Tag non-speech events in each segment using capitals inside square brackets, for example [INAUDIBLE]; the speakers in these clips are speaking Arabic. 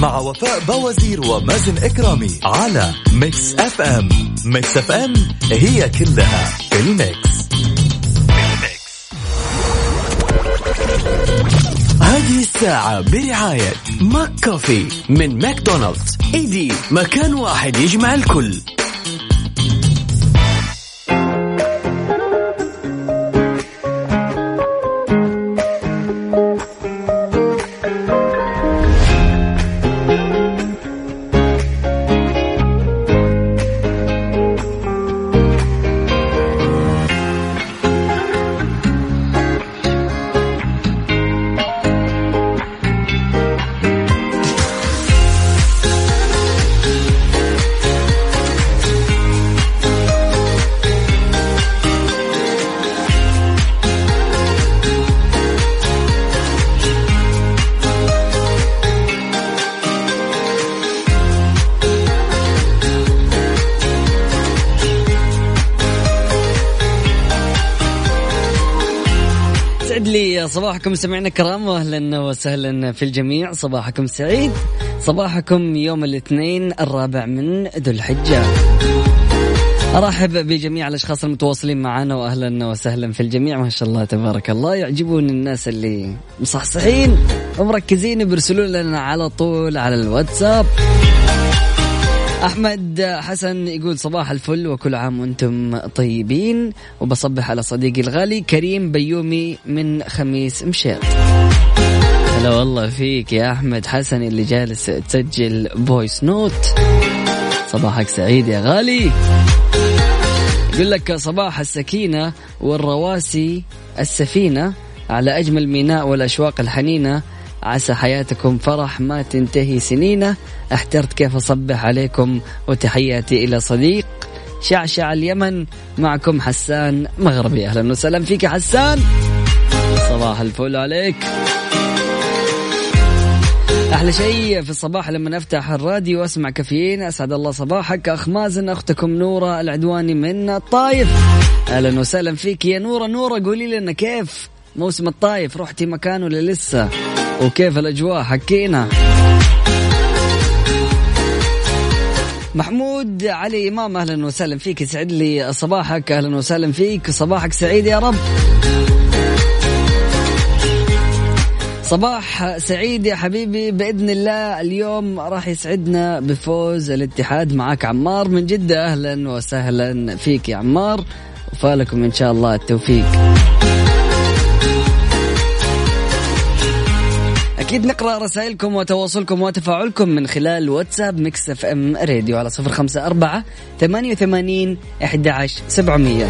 مع وفاء بوازير ومازن إكرامي على Mix FM Mix FM هي كلها في ال mix. هذه الساعة برعاية ماك كوفي من ماكدونالدز. إيدي مكان واحد يجمع الكل. صباحكم سمعنا كرام واهلا وسهلا في الجميع. صباحكم سعيد صباحكم يوم الاثنين الرابع من ذو الحجة. أرحب بجميع الأشخاص المتواصلين معنا واهلا وسهلا في الجميع. ما شاء الله تبارك الله يعجبون الناس اللي مصحصحين ومركزين بيرسلون لنا على طول على الواتساب. أحمد حسن يقول صباح الفل وكل عام وأنتم طيبين. وبصبح على صديقي الغالي كريم بيومي من خميس مشيط. هلا والله فيك يا أحمد حسن اللي جالس تسجل voice note صباحك سعيد يا غالي. يقول لك صباح السكينة والرواسي السفينة على أجمل ميناء والأشواق الحنينة عسى حياتكم فرح ما تنتهي سنينة. احترت كيف أصبح عليكم وتحياتي إلى صديق شعشع اليمن معكم حسان مغربي. أهلا وسهلا فيك حسان. صباح الفل عليك. أحلى شيء في الصباح لما أفتح الراديو وأسمع كافيين. أسعد الله صباحك. أخ مازن أختكم نورة العدواني من الطايف. أهلا وسهلا فيك يا نورة. نورة قولي لنا كيف موسم الطايف؟ رحتي مكان ولا لسه؟ وكيف الأجواء؟ حكينا. محمود علي إمام أهلا وسهلا فيك. يسعد لي صباحك. أهلا وسهلا فيك. صباحك سعيد يا رب. صباح سعيد يا حبيبي. بإذن الله اليوم راح يسعدنا بفوز الاتحاد معك عمار. من جدة أهلا وسهلا فيك يا عمار. وفالكم إن شاء الله التوفيق. أكيد نقرأ رسائلكم وتواصلكم وتفاعلكم من خلال واتساب Mix FM Radio على صفر خمسة أربعة ثمانية وثمانين أحد سبعمية.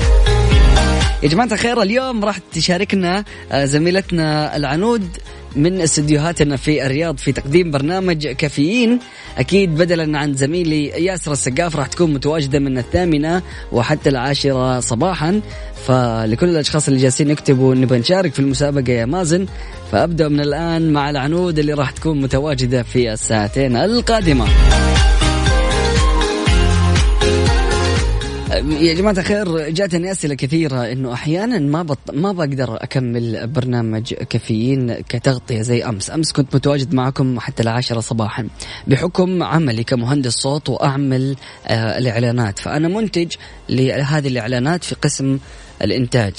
يا جماعة الخير اليوم راح تشاركنا آه، زميلتنا العنود من استديوهاتنا في الرياض في تقديم برنامج كافيين. أكيد بدلا عن زميلي ياسر السقاف راح تكون متواجدة من الثامنة وحتى العاشرة صباحا. فلكل الأشخاص اللي جالسين يكتبوا نبغى نشارك في المسابقة يا مازن. فأبدأ من الآن مع العنود اللي راح تكون متواجدة في الساعتين القادمة. يا جماعة الخير جاتني أسئلة كثيرة إنه أحيانا ما بط... ما بقدر أكمل برنامج كافيين كتغطية زي أمس، أمس كنت متواجد معكم حتى العاشرة صباحا بحكم عملي كمهندس صوت وأعمل آه الإعلانات، فأنا منتج لهذه الإعلانات في قسم الإنتاج.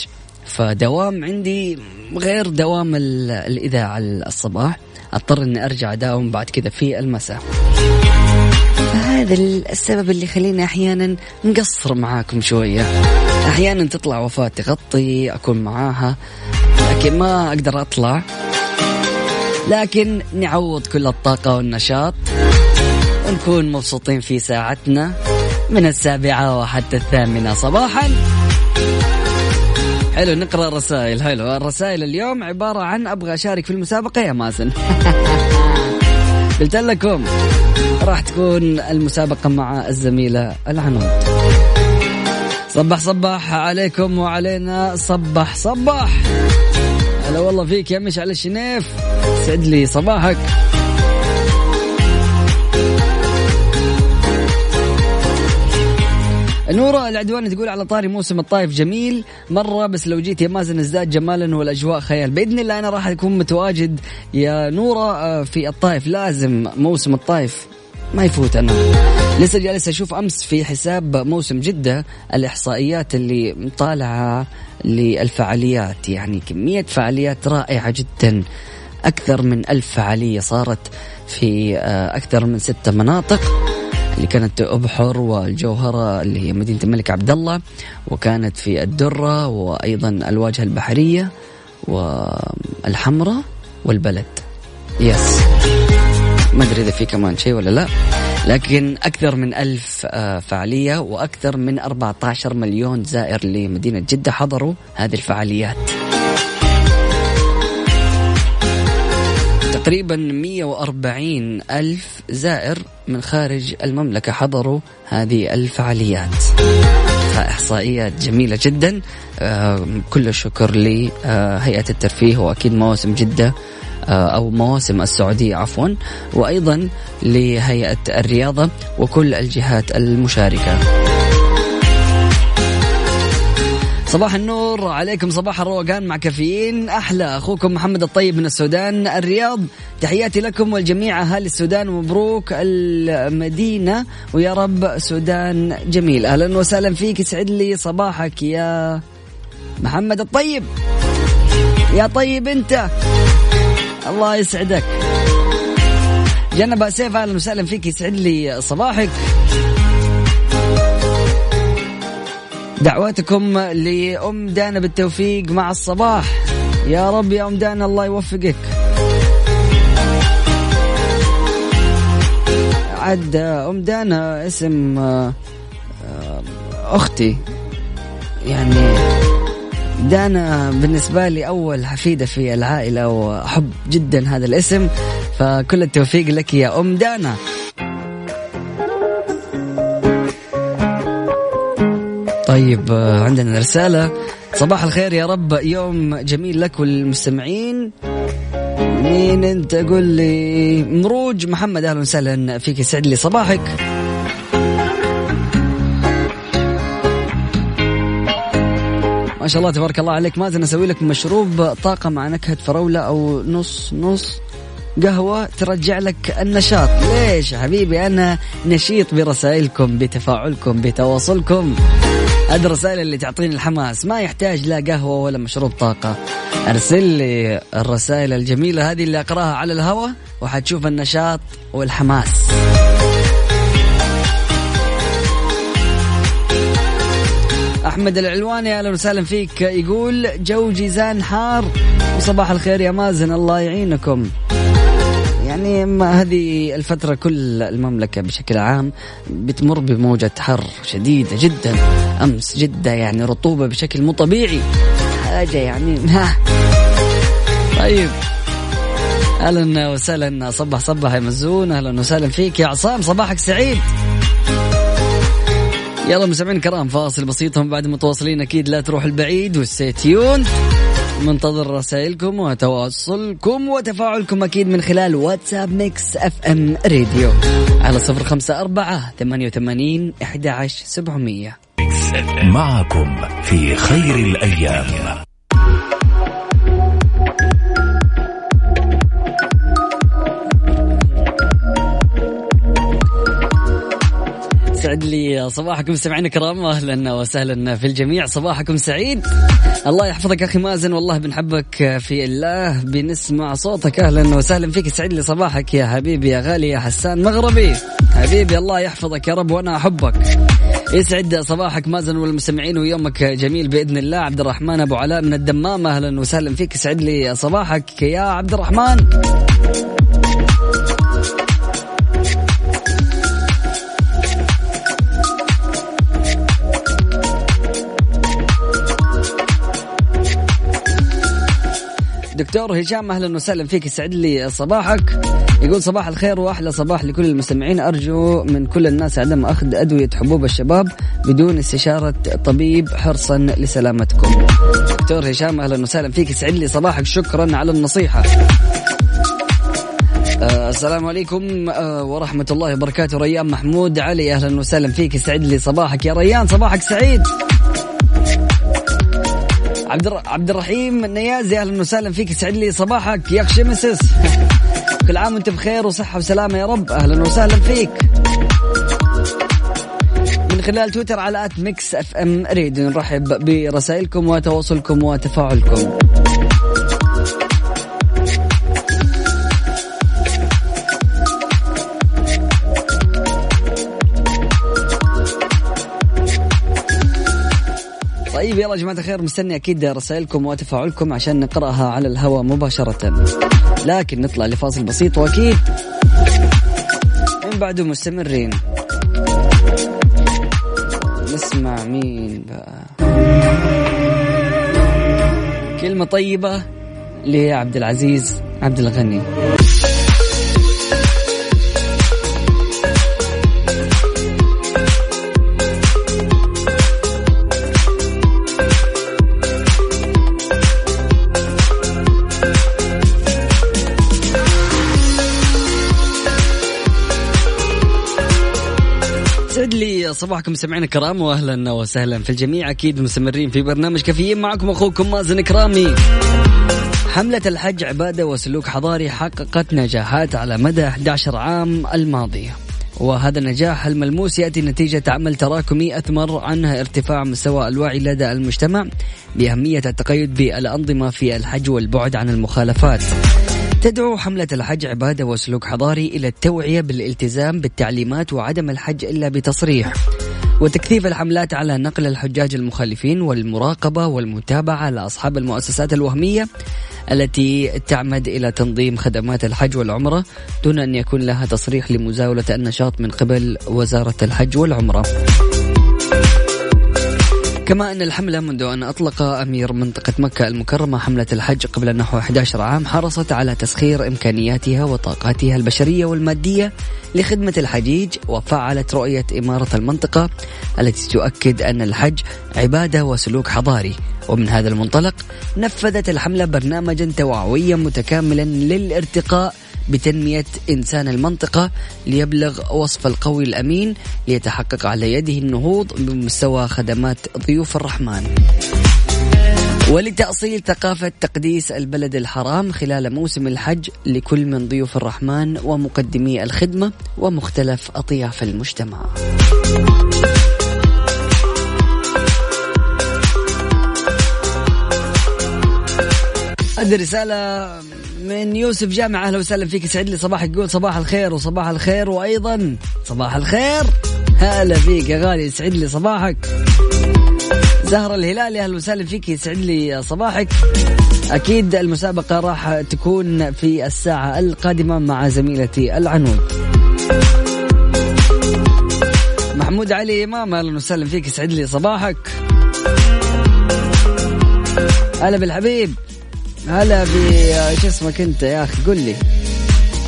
فدوام عندي غير دوام ال- الإذاعة الصباح أضطر إني أرجع أداوم بعد كذا في المساء. هذا السبب اللي يخليني أحيانا نقصر معاكم شوية. أحيانا تطلع وفاة تغطي أكون معاها لكن ما أقدر أطلع. لكن نعوض كل الطاقة والنشاط ونكون مبسوطين في ساعتنا من السابعة وحتى الثامنة صباحا. حلو نقرأ الرسائل. حلو الرسائل اليوم عبارة عن أبغى أشارك في المسابقة يا مازن. [LAUGHS] قلت لكم راح تكون المسابقة مع الزميلة العنود. صبح صبح عليكم وعلينا صبح صبح هلا والله فيك يا مشعل الشنيف. سعد لي صباحك. نورة العدواني تقول على طاري موسم الطايف جميل. مرة بس لو جيت يا مازن ازداد جمالا والأجواء خيال. بإذن الله أنا راح أكون متواجد يا نورة آه، في الطايف لازم موسم الطايف ما يفوت أنا. لسه جالس أشوف أمس في حساب موسم جدة الإحصائيات اللي طالعة للفعاليات. يعني كمية فعاليات رائعة جدا. أكثر من ألف فعالية صارت في آه، أكثر من ستة مناطق. اللي كانت أبحر والجوهرة اللي هي مدينة الملك عبد الله وكانت في الدرة وأيضا الواجهة البحرية والحمراء والبلد. يس ما أدري إذا في كمان شيء ولا لا. لكن أكثر من ألف آه، فعالية وأكثر من 14 مليون زائر لمدينة جدة حضروا هذه الفعاليات. تقريبا 140 ألف زائر من خارج المملكة حضروا هذه الفعاليات. إحصائيات جميلة جدا. آه، كل الشكر لهيئة الترفيه وأكيد مواسم جدة آه، أو مواسم السعودية عفوا وأيضا لهيئة الرياضة وكل الجهات المشاركة. صباح النور عليكم صباح الروقان مع كافيين. أحلى أخوكم محمد الطيب من السودان الرياض. تحياتي لكم والجميع اهالي السودان ومبروك المدينة. ويا رب سودان جميل. أهلا وسهلا فيك يسعد لي صباحك يا محمد الطيب. يا طيب أنت الله يسعدك. جنب سيف أهلا وسهلا فيك يسعد لي صباحك. دعواتكم لأم دانا بالتوفيق مع الصباح. يا رب يا أم دانا الله يوفقك. عد أم دانا اسم آه، أختي. يعني دانا بالنسبة لي أول حفيدة في العائلة وأحب جدا هذا الاسم. فكل التوفيق لك يا أم دانا. طيب آه، عندنا رسالة. صباح الخير يا رب. يوم جميل لك والمستمعين. مين أنت؟ قول لي. مروج محمد أهلا وسهلا فيك يسعد لي صباحك. ما شاء الله تبارك الله عليك. مازن أسوي لك مشروب طاقة مع نكهة فراولة أو نص نص قهوة ترجع لك النشاط. ليش حبيبي؟ أنا نشيط برسائلكم بتفاعلكم بتواصلكم. هذه الرسائل اللي تعطيني الحماس. ما يحتاج لا قهوة ولا مشروب طاقة. أرسل لي الرسائل الجميلة هذه اللي أقرأها على الهواء وحتشوف النشاط والحماس. أحمد العلواني أهلا وسهلا فيك يقول جو جيزان حار وصباح الخير يا مازن الله يعينكم. يعني هذه الفترة كل المملكة بشكل عام بتمر بموجة حر شديدة جدا أمس جدة يعني رطوبة بشكل مو طبيعي. حاجة يعني طيب. أهلا وسهلا صبح صبح يا مزون. أهلا وسهلا فيك يا عصام صباحك سعيد. يلا مسامعين الكرام فاصل بسيط بعد متواصلين أكيد لا تروح البعيد والسيتيون منتظر رسائلكم وتواصلكم وتفاعلكم أكيد من خلال واتساب Mix FM Radio. على صفر خمسة أربعة ثمانية وثمانين إحدى عشر سبعمية. معكم في خير الأيام. يسعد لي صباحكم. سمعنا الكرام أهلا وسهلا في الجميع. صباحكم سعيد. الله يحفظك أخي مازن. والله بنحبك في الله. بنسمع صوتك. أهلا وسهلا فيك. يسعد لي صباحك يا حبيبي. يا غالي يا حسان. مغربي. حبيبي الله يحفظك يا رب وأنا أحبك. يسعد صباحك مازن والمستمعين ويومك جميل بإذن الله. عبد الرحمن أبو علاء من الدمام. أهلا وسهلا فيك. يسعد لي صباحك يا عبد الرحمن. دكتور هشام أهلا وسهلا فيك. يسعد لي صباحك. يقول صباح الخير وأحلى صباح لكل المستمعين. أرجو من كل الناس عدم أخذ أدوية حبوب الشباب بدون استشارة طبيب حرصا لسلامتكم. دكتور هشام أهلا وسهلا فيك. يسعد لي صباحك. شكرا على النصيحة. آه السلام عليكم آه ورحمة الله وبركاته. ريان محمود علي أهلا وسهلا فيك. يسعد لي صباحك. يا ريان صباحك سعيد. عبد عبد الرحيم النيازي أهلا وسهلا فيك. يسعد لي صباحك يا شمسس كل عام وأنت بخير وصحة وسلامة يا رب. أهلا وسهلا فيك. من خلال تويتر على at Mix FM Radio نرحب برسائلكم وتواصلكم وتفاعلكم. يلا يا جماعة الخير مستني أكيد رسائلكم وتفاعلكم عشان نقرأها على الهواء مباشرة. لكن نطلع لفاصل بسيط وأكيد من بعده مستمرين. نسمع مين بقى؟ كلمة طيبة لعبد العزيز عبد الغني. صباحكم سمعنا الكرام واهلا وسهلا في الجميع. أكيد مستمرين في برنامج كافيين معكم أخوكم مازن كرامي. حملة الحج عبادة وسلوك حضاري حققت نجاحات على مدى 11 عام الماضية وهذا النجاح الملموس يأتي نتيجة عمل تراكمي أثمر عنه ارتفاع مستوى الوعي لدى المجتمع بأهمية التقيد بالأنظمة في الحج والبعد عن المخالفات. تدعو حملة الحج عبادة وسلوك حضاري إلى التوعية بالالتزام بالتعليمات وعدم الحج إلا بتصريح وتكثيف الحملات على نقل الحجاج المخالفين والمراقبة والمتابعة لأصحاب المؤسسات الوهمية التي تعمد إلى تنظيم خدمات الحج والعمرة دون أن يكون لها تصريح لمزاولة النشاط من قبل وزارة الحج والعمرة. كما أن الحملة منذ أن أطلق أمير منطقة مكة المكرمة حملة الحج قبل نحو 11 عام حرصت على تسخير إمكانياتها وطاقاتها البشرية والمادية لخدمة الحجيج وفعلت رؤية إمارة المنطقة التي تؤكد أن الحج عبادة وسلوك حضاري. ومن هذا المنطلق نفذت الحملة برنامجا توعويا متكاملا للارتقاء بتنمية إنسان المنطقة ليبلغ وصف القوي الأمين ليتحقق على يده النهوض بمستوى خدمات ضيوف الرحمن ولتأصيل ثقافة تقديس البلد الحرام خلال موسم الحج لكل من ضيوف الرحمن ومقدمي الخدمة ومختلف أطياف المجتمع. هذه رسالة من يوسف جامع أهلا وسهلا فيك. يسعد لي صباحك يقول صباح الخير وصباح الخير وأيضا صباح الخير. هلا فيك يا غالي يسعد لي صباحك. زهرة الهلالي أهلا وسهلا فيك يسعد لي صباحك. أكيد المسابقة راح تكون في الساعة القادمة مع زميلتي العنود. محمود علي إمام أهلا وسهلا فيك يسعد لي صباحك. هلا بالحبيب. هلا ب شو اسمك انت يا أخي؟ قل لي.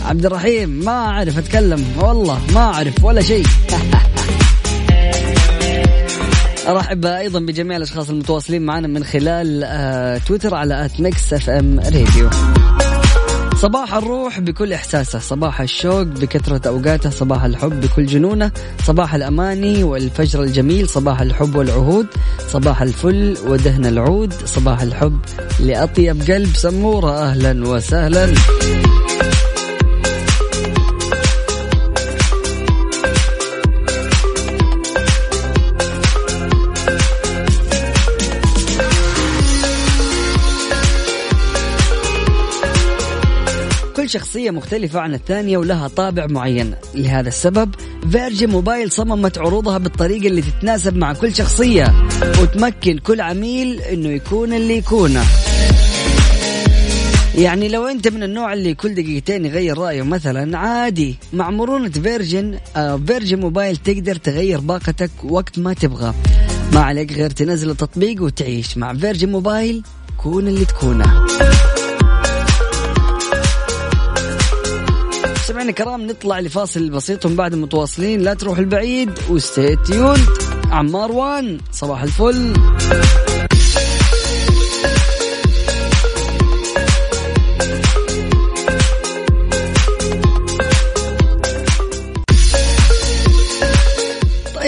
عبد الرحيم ما أعرف أتكلم. والله ما أعرف ولا شيء. [LAUGHS] أرحب أيضا بجميع الأشخاص المتواصلين معنا من خلال آه تويتر على at Mix FM Radio. صباح الروح بكل إحساسه. صباح الشوق بكثرة أوقاته. صباح الحب بكل جنونه. صباح الأماني والفجر الجميل. صباح الحب والعهود. صباح الفل ودهن العود. صباح الحب لأطيب قلب. سمورة أهلا وسهلا. شخصية مختلفة عن الثانية ولها طابع معين. لهذا السبب Virgin Mobile صممت عروضها بالطريقة اللي تتناسب مع كل شخصية. وتمكن كل عميل إنه يكون اللي يكونه. يعني لو أنت من النوع اللي كل دقيقتين يغير رأيه مثلا عادي. مع مرونة Virgin آه Virgin Mobile تقدر تغير باقتك وقت ما تبغى. ما عليك غير تنزل التطبيق وتعيش. مع Virgin Mobile كون اللي تكونه. مستمعينا الكرام نطلع لفاصل بسيط ومن بعد متواصلين. لا تروح البعيد و stay tuned. عمار وان صباح الفل.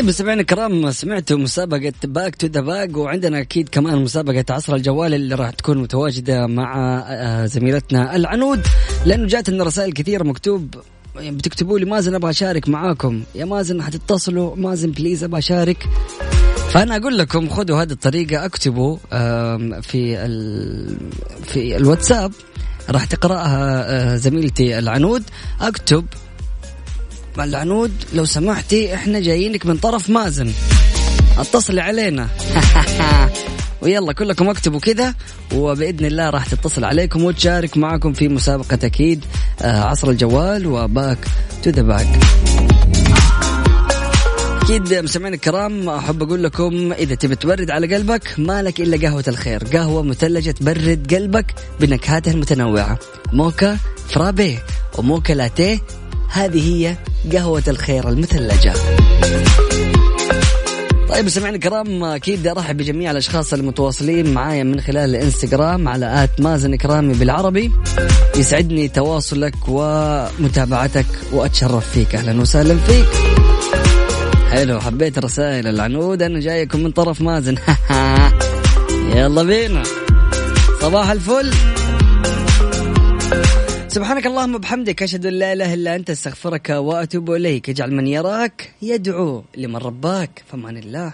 طيب مستمعينا الكرام سمعتوا مسابقة back to the back وعندنا أكيد كمان مسابقة عصر الجوال اللي راح تكون متواجدة مع آه، زميلتنا العنود لأنه جاتنا رسائل كثيرة مكتوب يعني بتكتبوا لي مازن أبغى أشارك معاكم. يا مازن حتتصلوا مازن بليز أبغى أشارك. فأنا أقول لكم خذوا هذه الطريقة اكتبوا في في الواتساب راح تقرأها آه، زميلتي العنود اكتب العنود لو سمحتي إحنا جايينك من طرف مازن. اتصلي علينا. [LAUGHS] ويلا كلكم اكتبوا كذا وبإذن الله راح تتصل عليكم وتشارك معكم في مسابقة أكيد آه، عصر الجوال و back to the back أكيد مستمعين الكرام أحب أقول لكم إذا تبي تبرد على قلبك مالك إلا قهوة الخير. قهوة مثلجة تبرد قلبك بنكهاتها المتنوعة. mocha frappe و mocha latte هذه هي قهوة الخير المثلجة. طيب سمعنا الكرام أكيد أرحب بجميع الأشخاص المتواصلين معايا من خلال الإنستغرام على آت مازن كرامي بالعربي. يسعدني تواصلك ومتابعتك وأتشرف فيك. أهلا وسهلا فيك. حلو حبيت الرسائل العنود. أنا جايكم من طرف مازن. [LAUGHS] يلا بينا. صباح الفل. سبحانك اللهم وبحمدك أشهد أن لا إله إلا أنت أستغفرك وأتوب إليك. اجعل من يراك يدعو لمن رباك فمان الله.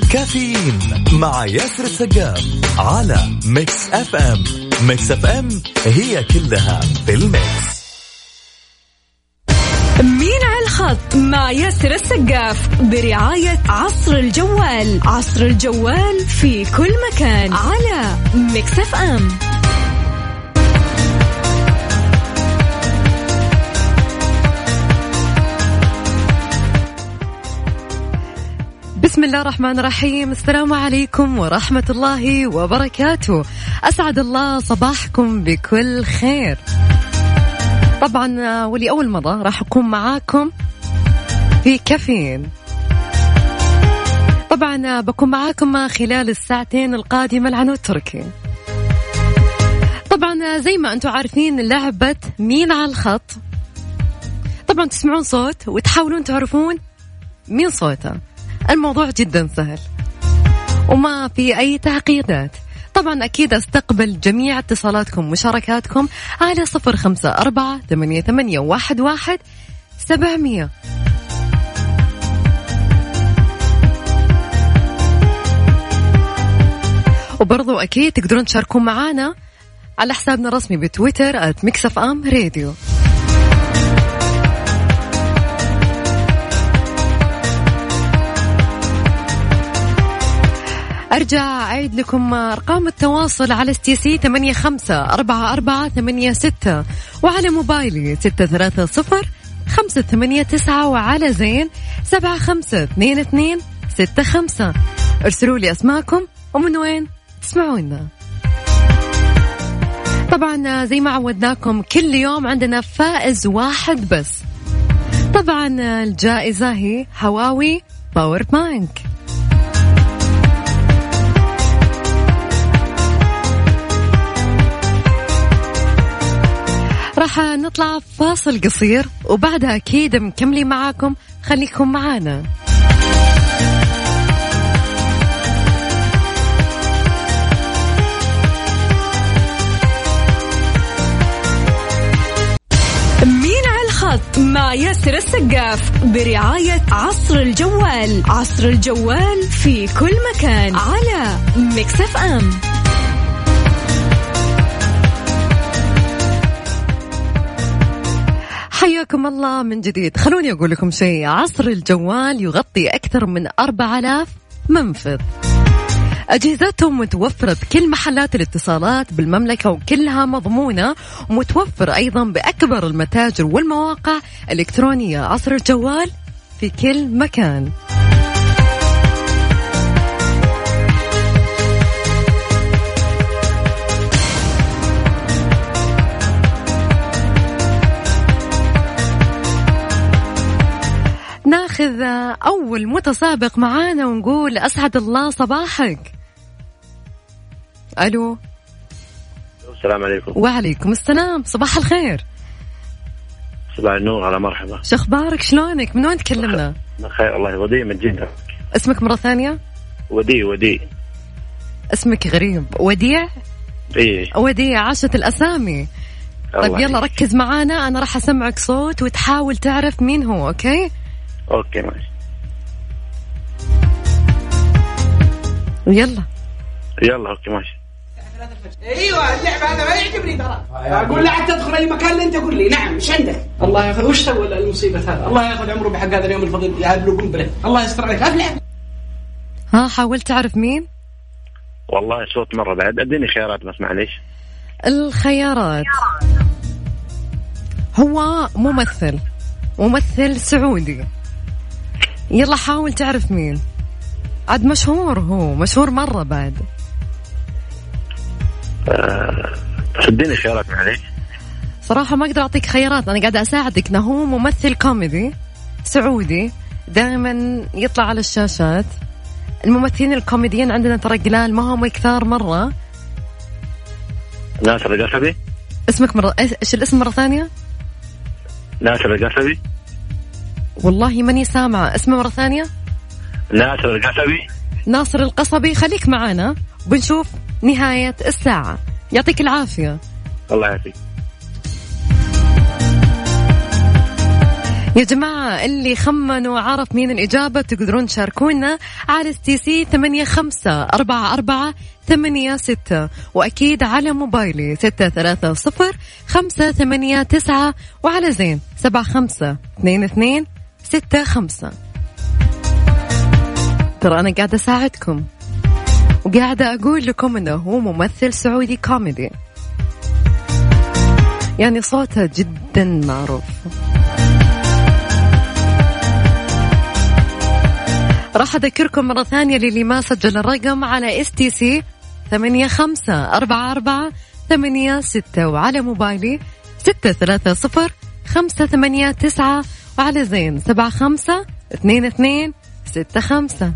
كافيين مع ياسر السقاف على Mix FM Mix FM هي كلها في ال mix. مين على الخط مع ياسر السقاف برعاية عصر الجوال. عصر الجوال في كل مكان على Mix FM بسم الله الرحمن الرحيم. السلام عليكم ورحمة الله وبركاته. أسعد الله صباحكم بكل خير. طبعا آه، ولأول مرة راح أكون معاكم في كافيين. طبعا آه، بكون معاكم خلال الساعتين القادمة العنود تركي. طبعا آه، زي ما أنتم عارفين لعبة مين على الخط. طبعا تسمعون صوت وتحاولون تعرفون مين صوته. الموضوع جدا سهل. وما في أي تعقيدات. طبعا أكيد أستقبل جميع اتصالاتكم ومشاركاتكم على صفر خمسة أربعة ثمانية, ثمانية واحد, واحد سبعمية. وبرضو أكيد تقدرون تشاركون معنا على حسابنا الرسمي بتويتر @MixFMRadio أرجع أعيد لكم أرقام التواصل على STC ثمانية خمسة أربعة أربعة ثمانية ستة وعلى موبايلي ستة ثلاثة صفر خمسة ثمانية تسعة وعلى زين سبعة خمسة اثنين اثنين ستة خمسة. ارسلوا لي أسماءكم ومن وين تسمعونا. طبعا زي ما عودناكم كل يوم عندنا فائز واحد بس. طبعا الجائزة هي هواوي power bank. راح نطلع فاصل قصير وبعدها أكيد مكملين معاكم. خليكم معانا. مع ياسر السقاف برعاية عصر الجوال. عصر الجوال في كل مكان على مكسف أم. حياكم الله من جديد. خلوني أقول لكم شيء. عصر الجوال يغطي أكثر من 4000 منفذ. أجهزتهم متوفرة بكل محلات الاتصالات بالمملكة وكلها مضمونة ومتوفر أيضا بأكبر المتاجر والمواقع الإلكترونية. عصر الجوال في كل مكان. أول متسابق معانا ونقول أسعد الله صباحك. ألو. السلام عليكم. وعليكم السلام. صباح الخير. صباح النور. على مرحبا. شو أخبارك؟ شلونك؟ من وين تكلمنا؟ بخير الله ودي من جدة. اسمك مرة ثانية؟ ودي ودي اسمك غريب. وديع؟ إيه. وديع عاشت الأسامي. طيب يلا. ركز معانا. أنا راح أسمعك صوت وتحاول تعرف مين هو أوكي؟ أوكي ماشي. يلا. يلا أوكي ماشي. أيوه اللعبة هذا ما يعجبني ترى. أقول لا تدخل أي مكان اللي أنت قول لي. نعم إيش عندك؟ الله ياخذ وش سوى المصيبة هذا؟ الله ياخذ عمره بحق هذا اليوم الفضيل يا ابن قنبلة. الله يستر عليك. افلح ها حاولت تعرف مين؟ والله صوت مرة بعد. أديني خيارات بس معليش. الخيارات. هو ممثل. ممثل سعودي. يلا حاول تعرف مين. عاد مشهور هو مشهور مرة بعد. بس اديني خيارات معليش. صراحة ما أقدر أعطيك خيارات أنا قاعدة أساعدك. إنه هو ممثل كوميدي سعودي دائما يطلع على الشاشات. الممثلين الكوميديين عندنا ترى قلال ما هم كثار مرة. ناصر القصبي؟ اسمك مرة إيش الاسم مرة ثانية؟ ناصر القصبي. والله ماني سامعة. اسمه مرة ثانية؟ ناصر القصبي. ناصر القصبي خليك معنا بنشوف نهاية الساعة. يعطيك العافية. الله يعافيك. يا جماعة اللي خمن وعرف مين الإجابة تقدرون تشاركونا على ستي سي ثمانية خمسة أربعة أربعة ثمانية ستة. وأكيد على موبايلي ستة ثلاثة صفر خمسة ثمانية تسعة وعلى زين سبعة خمسة اثنين اثنين ستة خمسة. ترى أنا قاعدة أساعدكم. وقاعدة أقول لكم إنه هو ممثل سعودي كوميدي. يعني صوته جدا معروف. راح أذكركم مرة ثانية للي ما سجل الرقم على STC ثمانية خمسة أربعة أربعة ثمانية ستة وعلى موبايلي ستة ثلاثة صفر خمسة ثمانية تسعة وعلى زين سبعة خمسة اثنين اثنين ستة خمسة.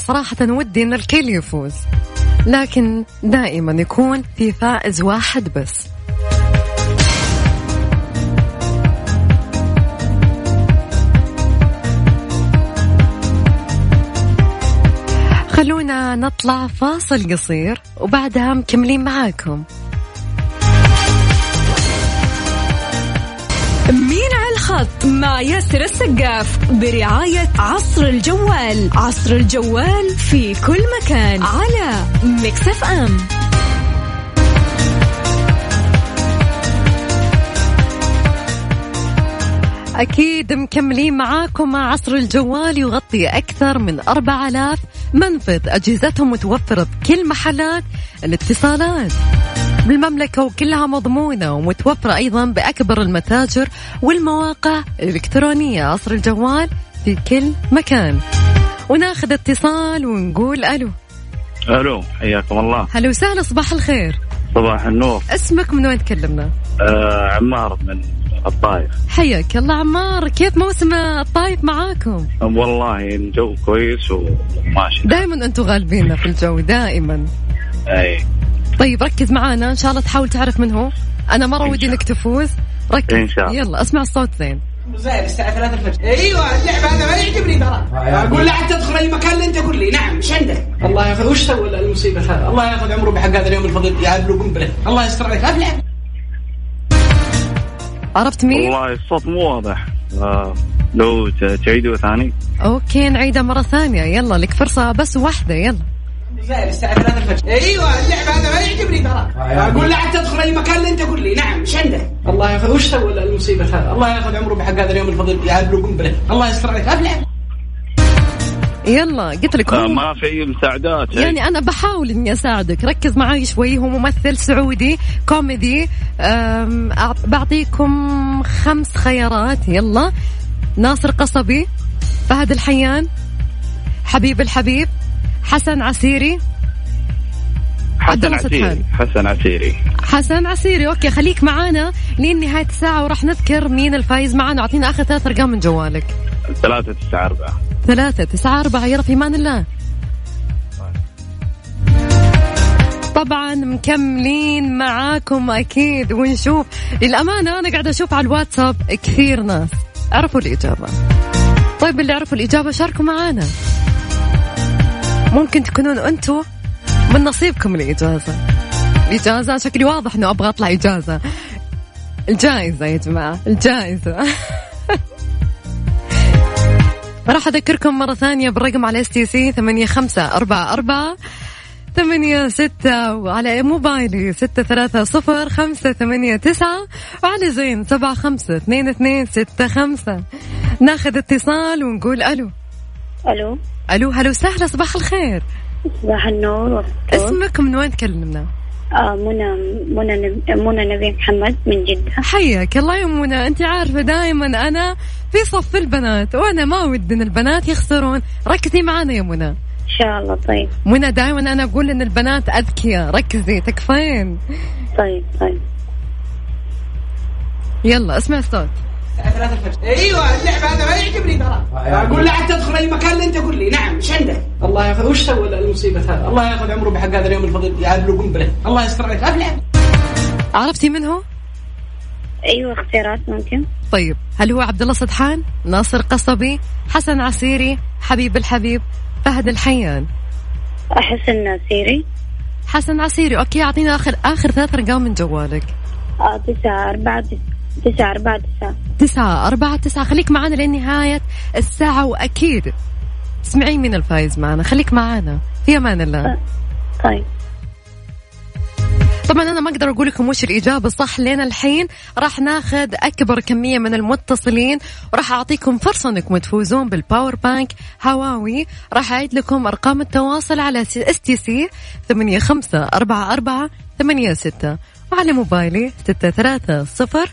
صراحة ودي إن الكل يفوز. لكن دائما يكون في فائز واحد بس. خلونا نطلع فاصل قصير وبعدها مكملين معاكم. مين الخط مع ياسر السقاف برعاية عصر الجوال. عصر الجوال في كل مكان على مكسف أم أكيد مكملين معاكم مع عصر الجوال يغطي أكثر من 4000 منفذ أجهزتهم متوفرة بكل محلات الاتصالات. بالمملكة وكلها مضمونة ومتوفرة أيضا بأكبر المتاجر والمواقع الإلكترونية. عصر الجوال في كل مكان. وناخذ اتصال ونقول ألو. ألو حياكم الله. هلا وسهلا صباح الخير. صباح النور. اسمك من وين تكلمنا؟ آه عمار من الطايف حياك الله عمار كيف موسم الطايف معاكم؟ والله الجو كويس وماشي. دائما أنتم غالبيننا في الجو دائما. أي. طيب ركز معانا. إن شاء الله تحاول تعرف من هو. أنا مرة ودي إنك تفوز. ركز. إن شاء الله. يلا أسمع الصوت زين. زين الساعة 3 الفجر. أيوه اللعب هذا ما يعجبني ترى. أقول لا حتى تدخل أي مكان اللي أنت قول لي. نعم إيش عندك؟ الله ياخذ. وش سوى المصيبة هذا؟ الله ياخذ عمره بحق هذا اليوم الفضيل. يا له قنبلة. الله يستر عليك. ابلع عرفت مين؟ والله الصوت مو واضح. آه، لو ت- تعيدوا ثاني. أوكي نعيدها مرة ثانية. يلا لك فرصة بس واحدة. يلا. زين الساعة 3 الفجر. أيوه اللعب هذا ما يعجبني ترى. أقول لا حتى تدخل أي مكان اللي أنت قول لي. نعم إيش عندك؟ الله ياخذ وش سوى المصيبة هذا؟ الله ياخذ عمره بحق هذا اليوم الفضيل يا له قنبلة الله يستر عليك. ابلع يلا قلت لك آه، ما في أي مساعدات. يعني أنا بحاول إني أساعدك. ركز معي شوي. هو ممثل سعودي كوميدي. بعطيكم خمس خيارات. يلا. ناصر قصبي فهد الحيان حبيب الحبيب حسن عسيري. حسن عسيري. حسن عسيري. حسن عسيري okay خليك معانا لين نهايه الساعة وراح نذكر مين الفايز معنا. أعطينا آخر ثلاث أرقام من جوالك. ثلاثة تسعة أربعة. ثلاثة تسعة أربعة. يلا في أمان الله. طبعا مكملين معاكم أكيد ونشوف. للأمانة أنا قاعدة أشوف على الواتساب كثير ناس. عرفوا الإجابة. طيب اللي عرفوا الإجابة شاركوا معانا. ممكن تكونون أنتوا من نصيبكم الإجازة. الإجازة شكلي واضح أنه أبغى أطلع إجازة. الجائزة يا جماعة الجائزة. [LAUGHS] راح أذكركم مرة ثانية بالرقم على STC ثمانية خمسة أربعة أربعة ثمانية ستة وعلى موبايلي ستة ثلاثة صفر خمسة ثمانية تسعة وعلى زين سبعة خمسة اثنين اثنين ستة خمسة. ناخذ اتصال ونقول ألو. ألو. ألو هلو سهلة صباح الخير. صباح النور والخير. اسمك من وين تكلمنا؟ آه منى منى منى نبي محمد من جدة. حياك الله يا منى. أنت عارفة دائما أنا في صف البنات وأنا ما ودي إن البنات يخسرون. ركزي معانا يا منى. إن شاء الله طيب. منى دائما أنا أقول إن البنات أذكياء. ركزي تكفين. طيب طيب. يلا اسمع الصوت. 3 الفجر أيوه اللعب هذا ما يعجبني ترى أقول لا حتى تدخل أي مكان اللي أنت قول لي نعم إيش عندك؟ الله ياخذ وش سوى المصيبة هذا؟ الله ياخذ عمره بحق هذا اليوم الفضيل يا له قنبلة الله يستر عليك ابلع عرفتي من هو؟ أيوه اختيارات ممكن طيب هل هو عبد الله سدحان؟ ناصر قصبي؟ حسن عسيري؟ حبيب الحبيب؟ فهد الحيان؟ حسن عسيري حسن عسيري okay اعطينا آخر آخر ثلاث أرقام من جوالك آه تسعة أربعة تسعة أربعة تسعة. تسعة أربعة تسعة. خليك معانا لنهاية الساعة وأكيد تسمعين مين الفايز معنا. خليك معانا. في أمان الله. طيب. طبعا أنا ما أقدر أقول لكم وش الإجابة. الصح لين الحين. راح ناخذ أكبر كمية من المتصلين. وراح أعطيكم فرصة أنكم تفوزون بال power bank هواوي. راح أعيد لكم أرقام التواصل على STC ثمانية خمسة أربعة أربعة ثمانية ستة. وعلى موبايلي ستة ثلاثة صفر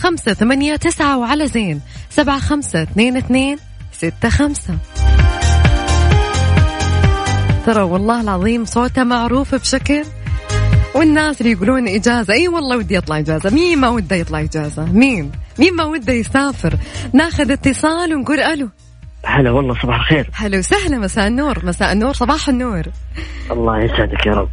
خمسة ثمانية تسعة وعلى زين. سبعة خمسة اثنين اثنين ستة خمسة. ترى والله العظيم صوته معروف بشكل والناس اللي يقولون إجازة أي والله ودي أطلع إجازة. مين ما وده يطلع إجازة؟ مين؟ مين ما وده يسافر؟ ناخذ اتصال ونقول ألو. هلا والله صباح الخير. هلا وسهلا مساء النور مساء النور صباح النور. الله يسعدك يا رب.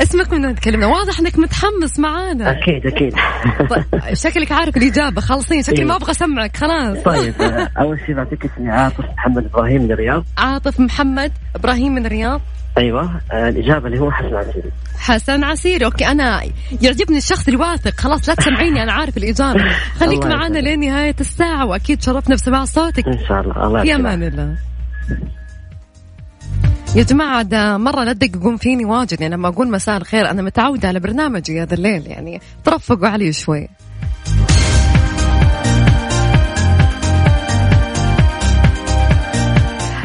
اسمك من وين تكلمنا؟ واضح إنك متحمس معانا. أكيد أكيد. [LAUGHS] طيب، شكلك عارف الإجابة خالصين شكلي ما أبغى أسمعك خلاص. طيب آه، أول شيء بعطيك اسمي عاطف محمد إبراهيم من الرياض. عاطف محمد إبراهيم من الرياض. أيوه آه، الإجابة اللي هو حسن عسيري. حسن عسيري أوكي أنا يعجبني الشخص الواثق. خلاص لا تسمعيني أنا عارف الإجابة. [LAUGHS] خليك معنا يسعدك. لين نهايه الساعة وأكيد شرفنا بسماع صوتك. إن شاء الله الله في. أمان الله. يا جماعة ده مرة لا تدققون فيني واجد يعني لما أقول مساء الخير أنا متعودة على برنامجي هذا الليل يعني ترفقوا علي شوي.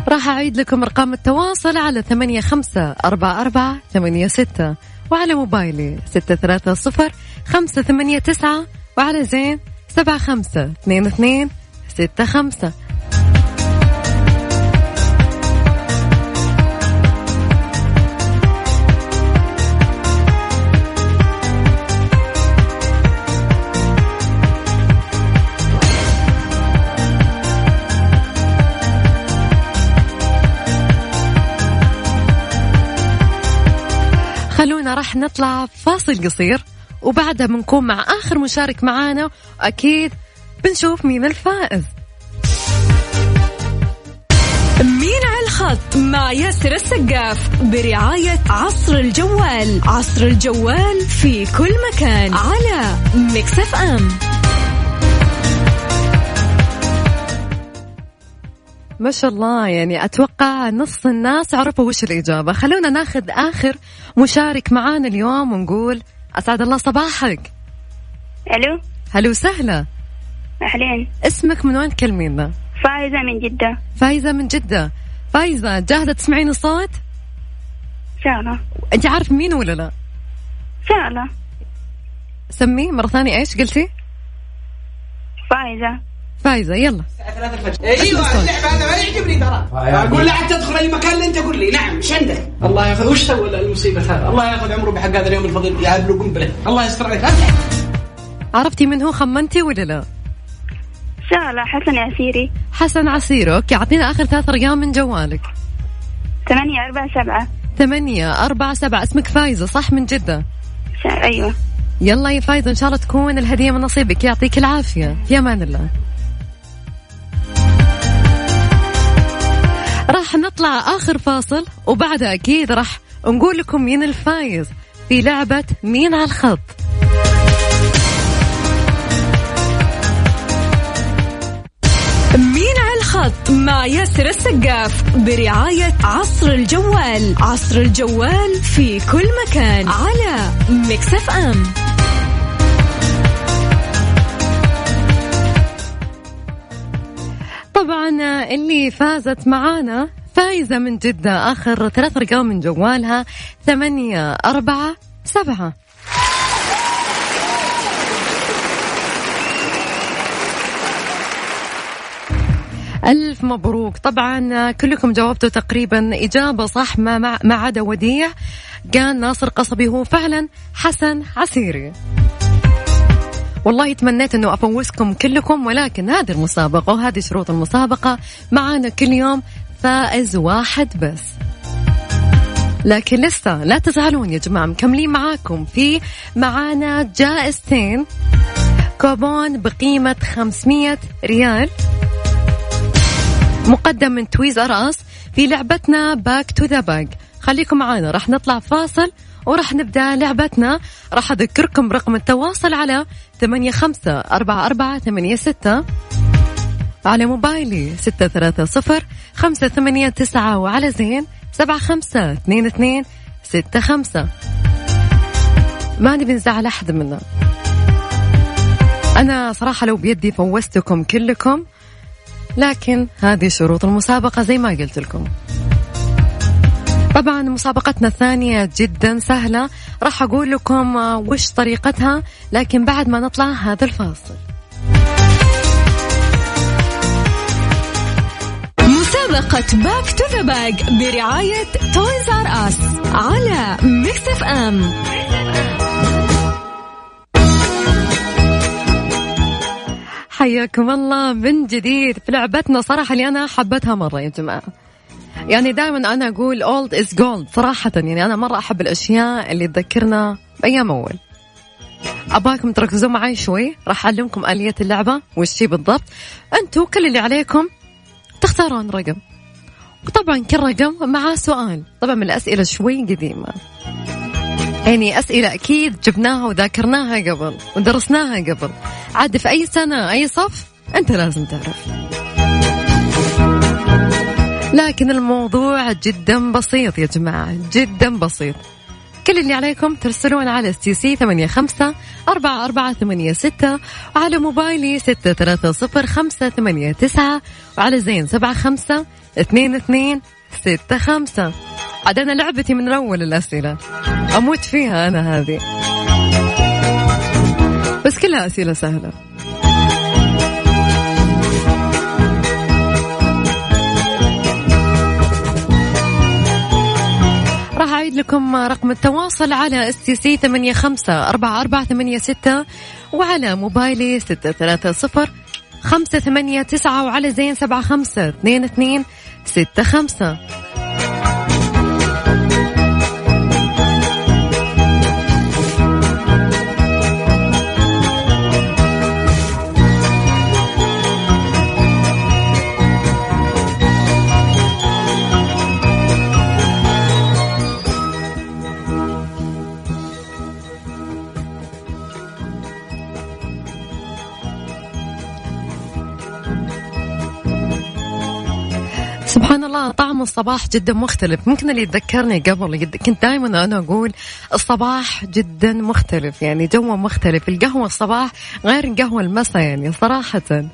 راح أعيد لكم أرقام التواصل على ثمانية خمسة أربعة أربعة ثمانية ستة وعلى موبايلي ستة ثلاثة صفر خمسة ثمانية تسعة وعلى زين سبعة خمسة اثنين اثنين ستة خمسة. راح نطلع فاصل قصير وبعدها بنكون مع آخر مشارك معانا وأكيد بنشوف مين الفائز. مين على الخط مع ياسر السقاف برعاية عصر الجوال. عصر الجوال في كل مكان على Mix FM ما شاء الله يعني أتوقع نص الناس عرفوا وش الإجابة. خلونا ناخذ آخر مشارك معانا اليوم ونقول أسعد الله صباحك. ألو؟ هلو سهلة أهلين. اسمك من وين؟ تكلمينا فايزة من جدة. فايزة من جدة. فايزة جاهزة تسمعين الصوت؟ إن شاء الله. أنت عارف مين ولا لا؟ إن شاء الله. سميه مرة ثانية إيش قلتي؟ فايزة. فايزة يلا. أيوه اللعب هذا ما يعجبني ترى. أقول لا تدخل أي مكان اللي أنت قول لي. نعم إيش عندك؟ الله ياخذ وش سوى المصيبة هذا؟ الله ياخذ عمره بحق هذا اليوم الفضيل. يا ابن قنبلة. الله يستر عليك. افتح عرفتي من هو خمنتي ولا لا؟ الله حسن عسيري. حسن عسيري okay. أعطينا آخر ثلاث أرقام من جوالك. ثمانية أربعة سبعة. ثمانية أربعة سبعة. اسمك فايزة صح؟ من جدة. أيوة. يلا يا فايزة إن شاء الله تكون الهدية من نصيبك. يعطيك العافية. في أمان الله. راح نطلع آخر فاصل وبعدها أكيد راح نقول لكم مين الفايز في لعبة مين على الخط. مين على الخط مع ياسر السقاف برعاية عصر الجوال. عصر الجوال في كل مكان على Mix FM. طبعا اللي فازت معانا فايزة من جدة. آخر ثلاث أرقام من جوالها ثمانية أربعة سبعة. ألف مبروك. طبعا كلكم جاوبتوا تقريبا إجابة صح ما ما عدا وديع. قال ناصر قصبي هو فعلا حسن عسيري. والله تمنيت إنه أفوزكم كلكم ولكن هذه المسابقة وهذه شروط المسابقة معانا كل يوم فائز واحد بس. لكن لسه لا تزعلون يا جماعة مكملين معاكم في معانا جائزتين. كوبون بقيمة 500 ريال. مقدم من Toys R Us في لعبتنا back to the back خليكم معانا راح نطلع فاصل وراح نبدأ لعبتنا. راح أذكركم رقم التواصل على ثمانية خمسة أربعة أربعة ثمانية ستة. على موبايلي ستة ثلاثة صفر خمسة ثمانية تسعة وعلى زين سبعة خمسة اثنين اثنين ستة خمسة. ما نبي نزعل أحد منا. أنا صراحة لو بيدي فوزتكم كلكم لكن هذه شروط المسابقة زي ما قلت لكم. طبعا مسابقتنا الثانية جدا سهلة. راح أقول لكم آه، وش طريقتها لكن بعد ما نطلع هذا الفاصل. مسابقة back to the back برعاية Toys R Us على Mix FM حياكم الله من جديد في لعبتنا. صراحة اللي أنا حبتها مرة يا جماعة. يعني دائما أنا أقول old is gold. صراحة يعني أنا مرة أحب الأشياء اللي تذكرنا بأيام أول. أباكم تركزوا معي شوي. راح أعلمكم آلية اللعبة. وش بالضبط. أنتوا كل اللي عليكم. تختارون رقم. وطبعا كل رقم معاه سؤال. طبعا من الأسئلة شوي قديمة. يعني أسئلة أكيد جبناها وذاكرناها قبل ودرسناها قبل. عاد في أي سنة أي صف أنت لازم تعرف. لكن الموضوع جدا بسيط يا جماعة جدا بسيط. كل اللي عليكم ترسلون على STC ثمانية خمسة أربعة أربعة ثمانية ستة وعلى موبايلي ستة ثلاثة صفر خمسة ثمانية تسعة وعلى زين سبعة خمسة اثنين اثنين ستة خمسة. عاد أنا لعبتي من أول الأسئلة. أموت فيها أنا هذه. بس كلها أسئلة سهلة. أعيد لكم رقم التواصل على STC ثمانية خمسة أربعة أربعة ثمانية ستة وعلى موبايلي ستة ثلاثة صفر خمسة ثمانية تسعة وعلى زين سبعة خمسة اثنين اثنين ستة خمسة. سبحان الله طعم الصباح جدا مختلف. ممكن اللي يتذكرني قبل كنت دائما أنا أقول الصباح جدا مختلف يعني جو مختلف. القهوة الصباح غير القهوه المساء يعني صراحة.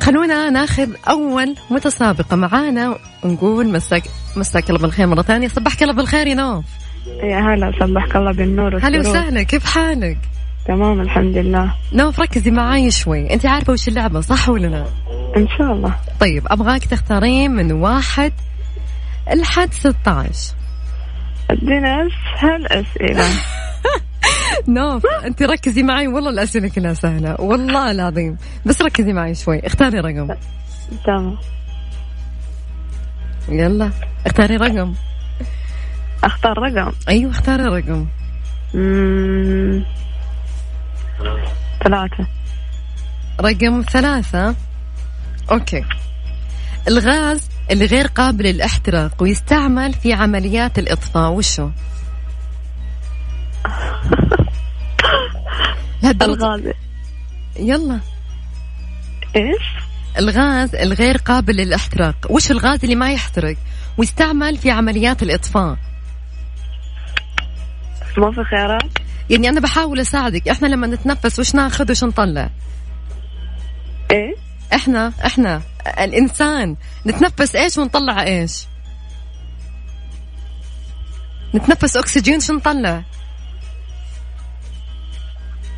خلونا ناخذ أول متسابقه معانا ونقول مساك مساك الله بالخير مرة ثانية. صبحك الله بالخير يا نوف. يا هلا صبحك الله بالنور هلا. وسهلا كيف حالك؟ تمام الحمد لله. نوف ركزي معاي شوي. انت عارفة وش اللعبة صح ولا لا؟ إن شاء الله. طيب أبغاك تختارين من واحد لحد 16 ادينا اسهل اسئله نوف انت ركزي معي والله الأسئلة كلها سهلة. والله العظيم. بس ركزي معي شوي. اختاري رقم. تمام. يلا اختاري رقم. أختار رقم. أيوه اختاري رقم. ثلاثة. رقم ثلاثة. أوكي. الغاز اللي غير قابل للاحتراق ويستعمل في عمليات الإطفاء وشو؟ [LAUGHS] الغاز. يلا. إيش؟ الغاز الغير قابل للاحتراق. وش الغاز اللي ما يحترق؟ ويستعمل في عمليات الإطفاء. ما في خيارات؟ يعني أنا بحاول أساعدك. إحنا لما نتنفس وش ناخذ وش نطلع؟ إيه؟ إحنا إحنا الإنسان. نتنفس إيش ونطلع إيش؟ نتنفس أكسجين شو نطلع؟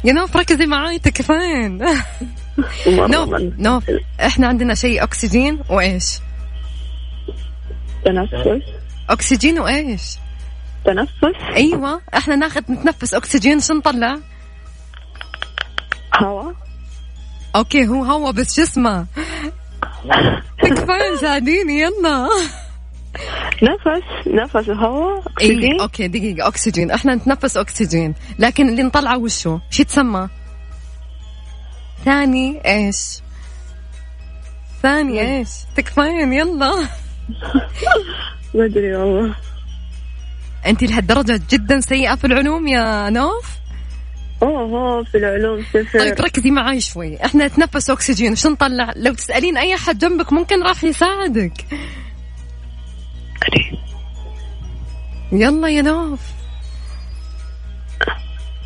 يا نوف ركزي معاي تكفين نوف نوف إحنا عندنا شيء أكسجين وإيش؟ تنفس أكسجين وإيش؟ تنفس أيوه إحنا ناخذ نتنفس أكسجين شو نطلع؟ هواء okay هو هوا بس شو اسمه؟ تكفين ساعديني يلا نفس نفس وهواء أكسجين اي okay دقيقة أكسجين إحنا نتنفس أكسجين لكن اللي نطلعه وشو؟ شو يتسمى؟ ثاني إيش؟ ثاني إيش؟ تكفين يلا [LAUGHS] ما أدري والله انت لهالدرجة جدا سيئة في العلوم يا نوف؟ أوه في العلوم طيب صفر ركزي معي شوي. إحنا نتنفس أكسجين. شو نطلع؟ لو تسألين أي أحد جنبك ممكن راح يساعدك. يلا يا نوف.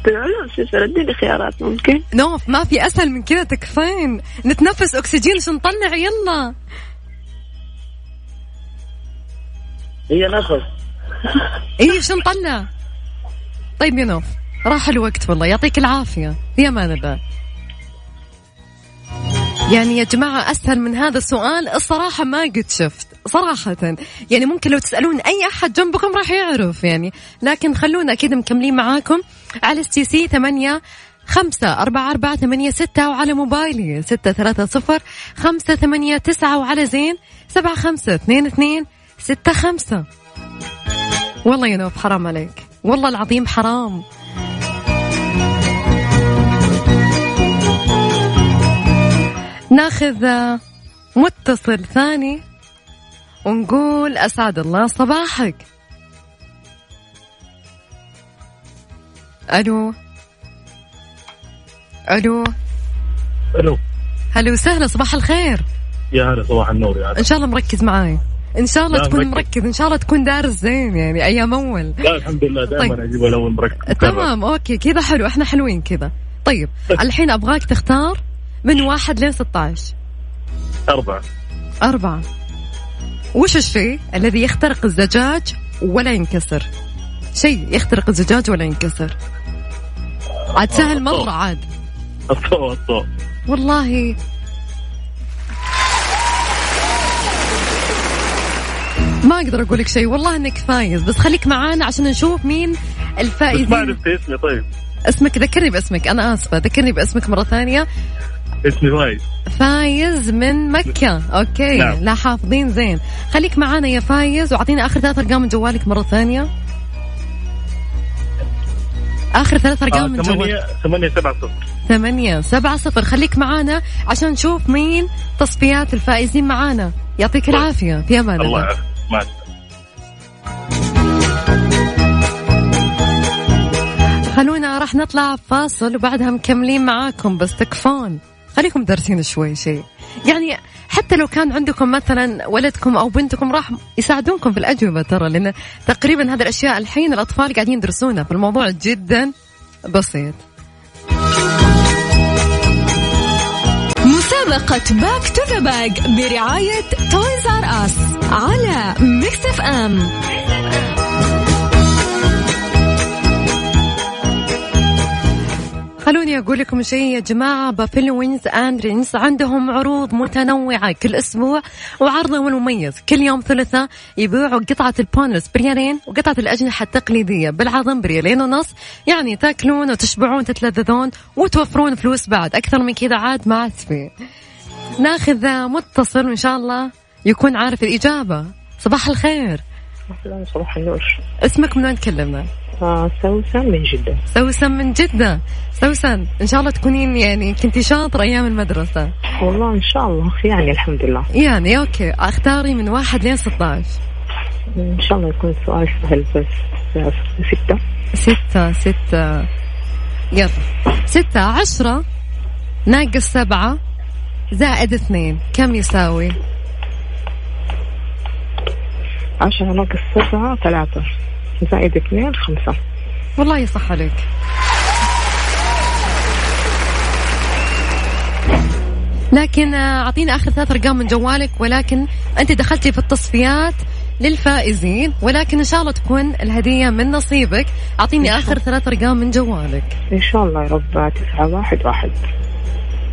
في العلوم صفر اديني خيارات ممكن. نوف ما في أسهل من كذا تكفين. نتنفس أكسجين شو نطلع؟ يلا. هي نفس إيه شو نطلع طيب يا نوف راح الوقت والله. يعطيك العافية. في أمان الله يعني يا جماعة أسهل من هذا السؤال الصراحة ما قد شفت صراحة. يعني ممكن لو تسألون أي أحد جنبكم راح يعرف يعني. لكن خلونا أكيد مكملين معاكم على STC ثمانية خمسة أربعة أربعة ثمانية ستة وعلى موبايلي ستة ثلاثة صفر خمسة ثمانية تسعة وعلى زين سبعة خمسة اثنين اثنين ستة خمسة. والله يا نوف حرام عليك. والله العظيم حرام. ناخذ متصل ثاني ونقول أسعد الله صباحك. ألو. ألو. ألو. هلا وسهلا صباح الخير. يا هلا صباح النور يا هلا إن شاء الله مركز معاي. إن شاء الله تكون مركز. مركز. إن شاء الله تكون دارس زين يعني أيام أول. لا الحمد لله دائما طيب. أجيب الأول مركز. تمام أوكي كذا حلو إحنا حلوين كذا. طيب الحين أبغاك تختار من واحد لين 16 أربعة. أربعة. وش الشيء الذي يخترق الزجاج ولا ينكسر؟ شيء يخترق الزجاج ولا ينكسر؟ عاد سهل مرة عاد. الضوء الضوء والله ما أقدر أقول لك شيء والله إنك فايز. بس خليك معانا عشان نشوف مين بس ما الفائزين عرفت اسمي طيب. اسمك ذكرني باسمك أنا آسفة. ذكرني باسمك مرة ثانية. اسمي فايز. فايز من مكة. okay. نعم. لا حافظين زين. خليك معانا يا فايز وأعطينا آخر ثلاث أرقام من جوالك مرة ثانية. آخر ثلاث أرقام من جوالك ثمانية ثمانية سبعة صفر. ثمانية سبعة صفر. خليك معانا عشان نشوف مين تصفيات الفائزين معانا. يعطيك العافية. في أمان الله الله. مع السلامة. خلونا راح نطلع فاصل وبعدها مكملين معاكم بس تكفون خليكم دارسين شوي شيء يعني حتى لو كان عندكم مثلا ولدكم أو بنتكم راح يساعدونكم في الأجوبة ترى لأن تقريبا هذه الأشياء الحين الأطفال قاعدين يدرسونها فالموضوع جدا بسيط. مسابقة back to the back برعاية Toys R Us على Mix FM خلوني أقول لكم شيء يا جماعة Buffalo Wings and Rings عندهم عروض متنوعة كل أسبوع وعرضهم المميز كل يوم ثلاثاء يبيعوا قطعة ال boneless بريالين وقطعة الأجنحة التقليدية بالعظم بريالين ونص. يعني تأكلون وتشبعون تتلذذون وتوفرون فلوس بعد. أكثر من كذا عاد ما عاد في. ناخذ متصل إن شاء الله يكون عارف الإجابة. صباح الخير. صباح النور. اسمك من وين تكلمنا؟ آه سوسن من جدة. سوسن من جدة. سوسن إن شاء الله تكونين يعني كنتي شاطرة أيام المدرسة. والله إن شاء الله يعني الحمد لله. يعني أوكي. أختاري من واحد لين 16 إن شاء الله يكون السؤال سهل بس ستة. ستة ستة. يلا. ستة عشرة. ناقص سبعة. زائد اثنين. كم يساوي؟ عشرة ناقص سبعة ثلاثة. زائد اثنين خمسة. والله يصح عليك. لكن آه، اعطينا آخر ثلاث أرقام من جوالك ولكن أنت دخلتي في التصفيات للفائزين ولكن إن شاء الله تكون الهدية من نصيبك. أعطيني آخر ثلاث أرقام من جوالك. إن شاء الله يا رب تسعة واحد واحد.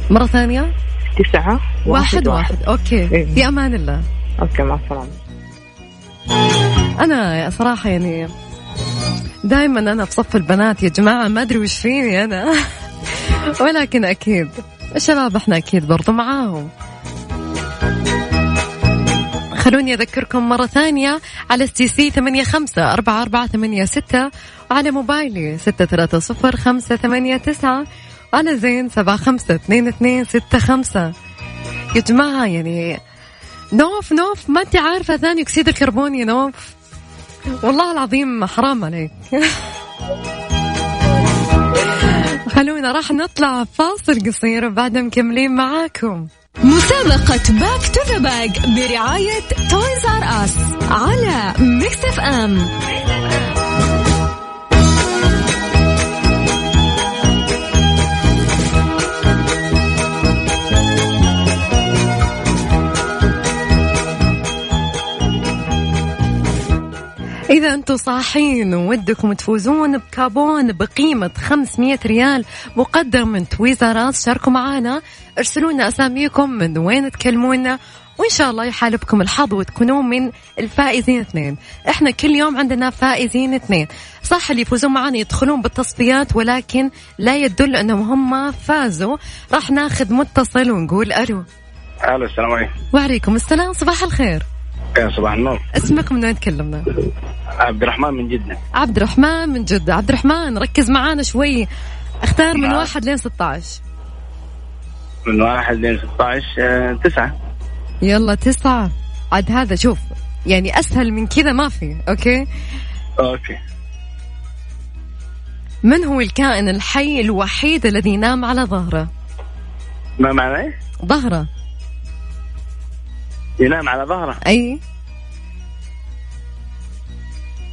مرة ثانية. تسعة واحد. واحد. okay. إيه. في أمان الله. okay مع السلامة. أنا صراحة يعني دائما أنا في صف البنات يا جماعة ما أدري وش فيني أنا. [LAUGHS] ولكن أكيد الشباب إحنا أكيد برضو معاهم. خلوني أذكركم مرة ثانية على STC ثمانية خمسة أربعة أربعة ثمانية ستة وعلى موبايلي ستة ثلاثة صفر خمسة ثمانية تسعة وعلى زين سبعة خمسة اثنين اثنين ستة خمسة. يا جماعة يعني نوف نوف ما أنت عارفة ثاني أكسيد الكربون يا نوف. والله العظيم حرام عليك. [LAUGHS] خلونا راح نطلع فاصل قصير وبعدها مكملين معاكم. مسابقة back to the back برعاية Toys R Us على Mix FM [LAUGHS] إذا أنتم صاحين وودكم تفوزون بكابون بقيمة 500 ريال مقدم من تويزرات. شاركوا معنا ارسلوا لنا أساميكم من وين تكلمونا وإن شاء الله يحالفكم الحظ وتكونون من الفائزين اثنين. إحنا كل يوم عندنا فائزين اثنين. صح اللي يفوزون معنا يدخلون بالتصفيات ولكن لا يدل أنهم هم فازوا. راح ناخذ متصل ونقول ألو. ألو السلام عليكم. وعليكم السلام صباح الخير. يا صباح النور. اسمك من وين تكلمنا؟ عبد الرحمن من جدة. عبد الرحمن من جدة. عبد الرحمن ركز معانا شوي. اختار من نعم. واحد لين 16 من واحد لين 16 آه، تسعة. يلا تسعة. عاد هذا شوف يعني أسهل من كذا ما في okay؟ okay. من هو الكائن الحي الوحيد الذي ينام على ظهره؟ ما معنى إيه؟ ظهره. ينام على ظهره. أي.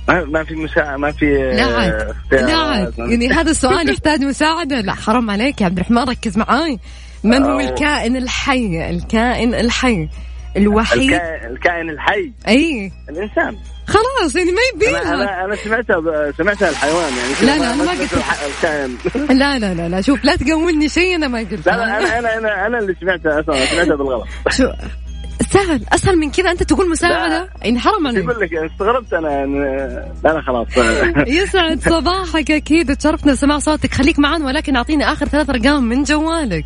ما ما في مساعدة ما في آه، لا عاد. يعني هذا السؤال يحتاج مساعدة. لا حرام عليك يا عبد الرحمن. ركز معاي. من هو. الكائن الحي؟ الكائن الحي. الوحيد. الكائن, الحي. أي. الإنسان. خلاص يعني ما يبيها أنا أنا سمعتها سمعتها الحيوان يعني لا، لا، ما- ما قلت الكائن. [LAUGHS] لا لا لا لا. شوف لا تقولني شيء أنا ما قلت. لا لا أنا أنا أنا أنا اللي سمعتها أصلا. سمعتها بالغلط. شو؟ سهل. أسهل من كذا أنت تقول مساعدة؟ يعني حرام عليك. يقول لك استغربت أنا. لا خلاص. [LAUGHS] يسعد صباحك أكيد. تشرفنا سماع صوتك. خليك معنا ولكن أعطيني آخر ثلاث أرقام من جوالك.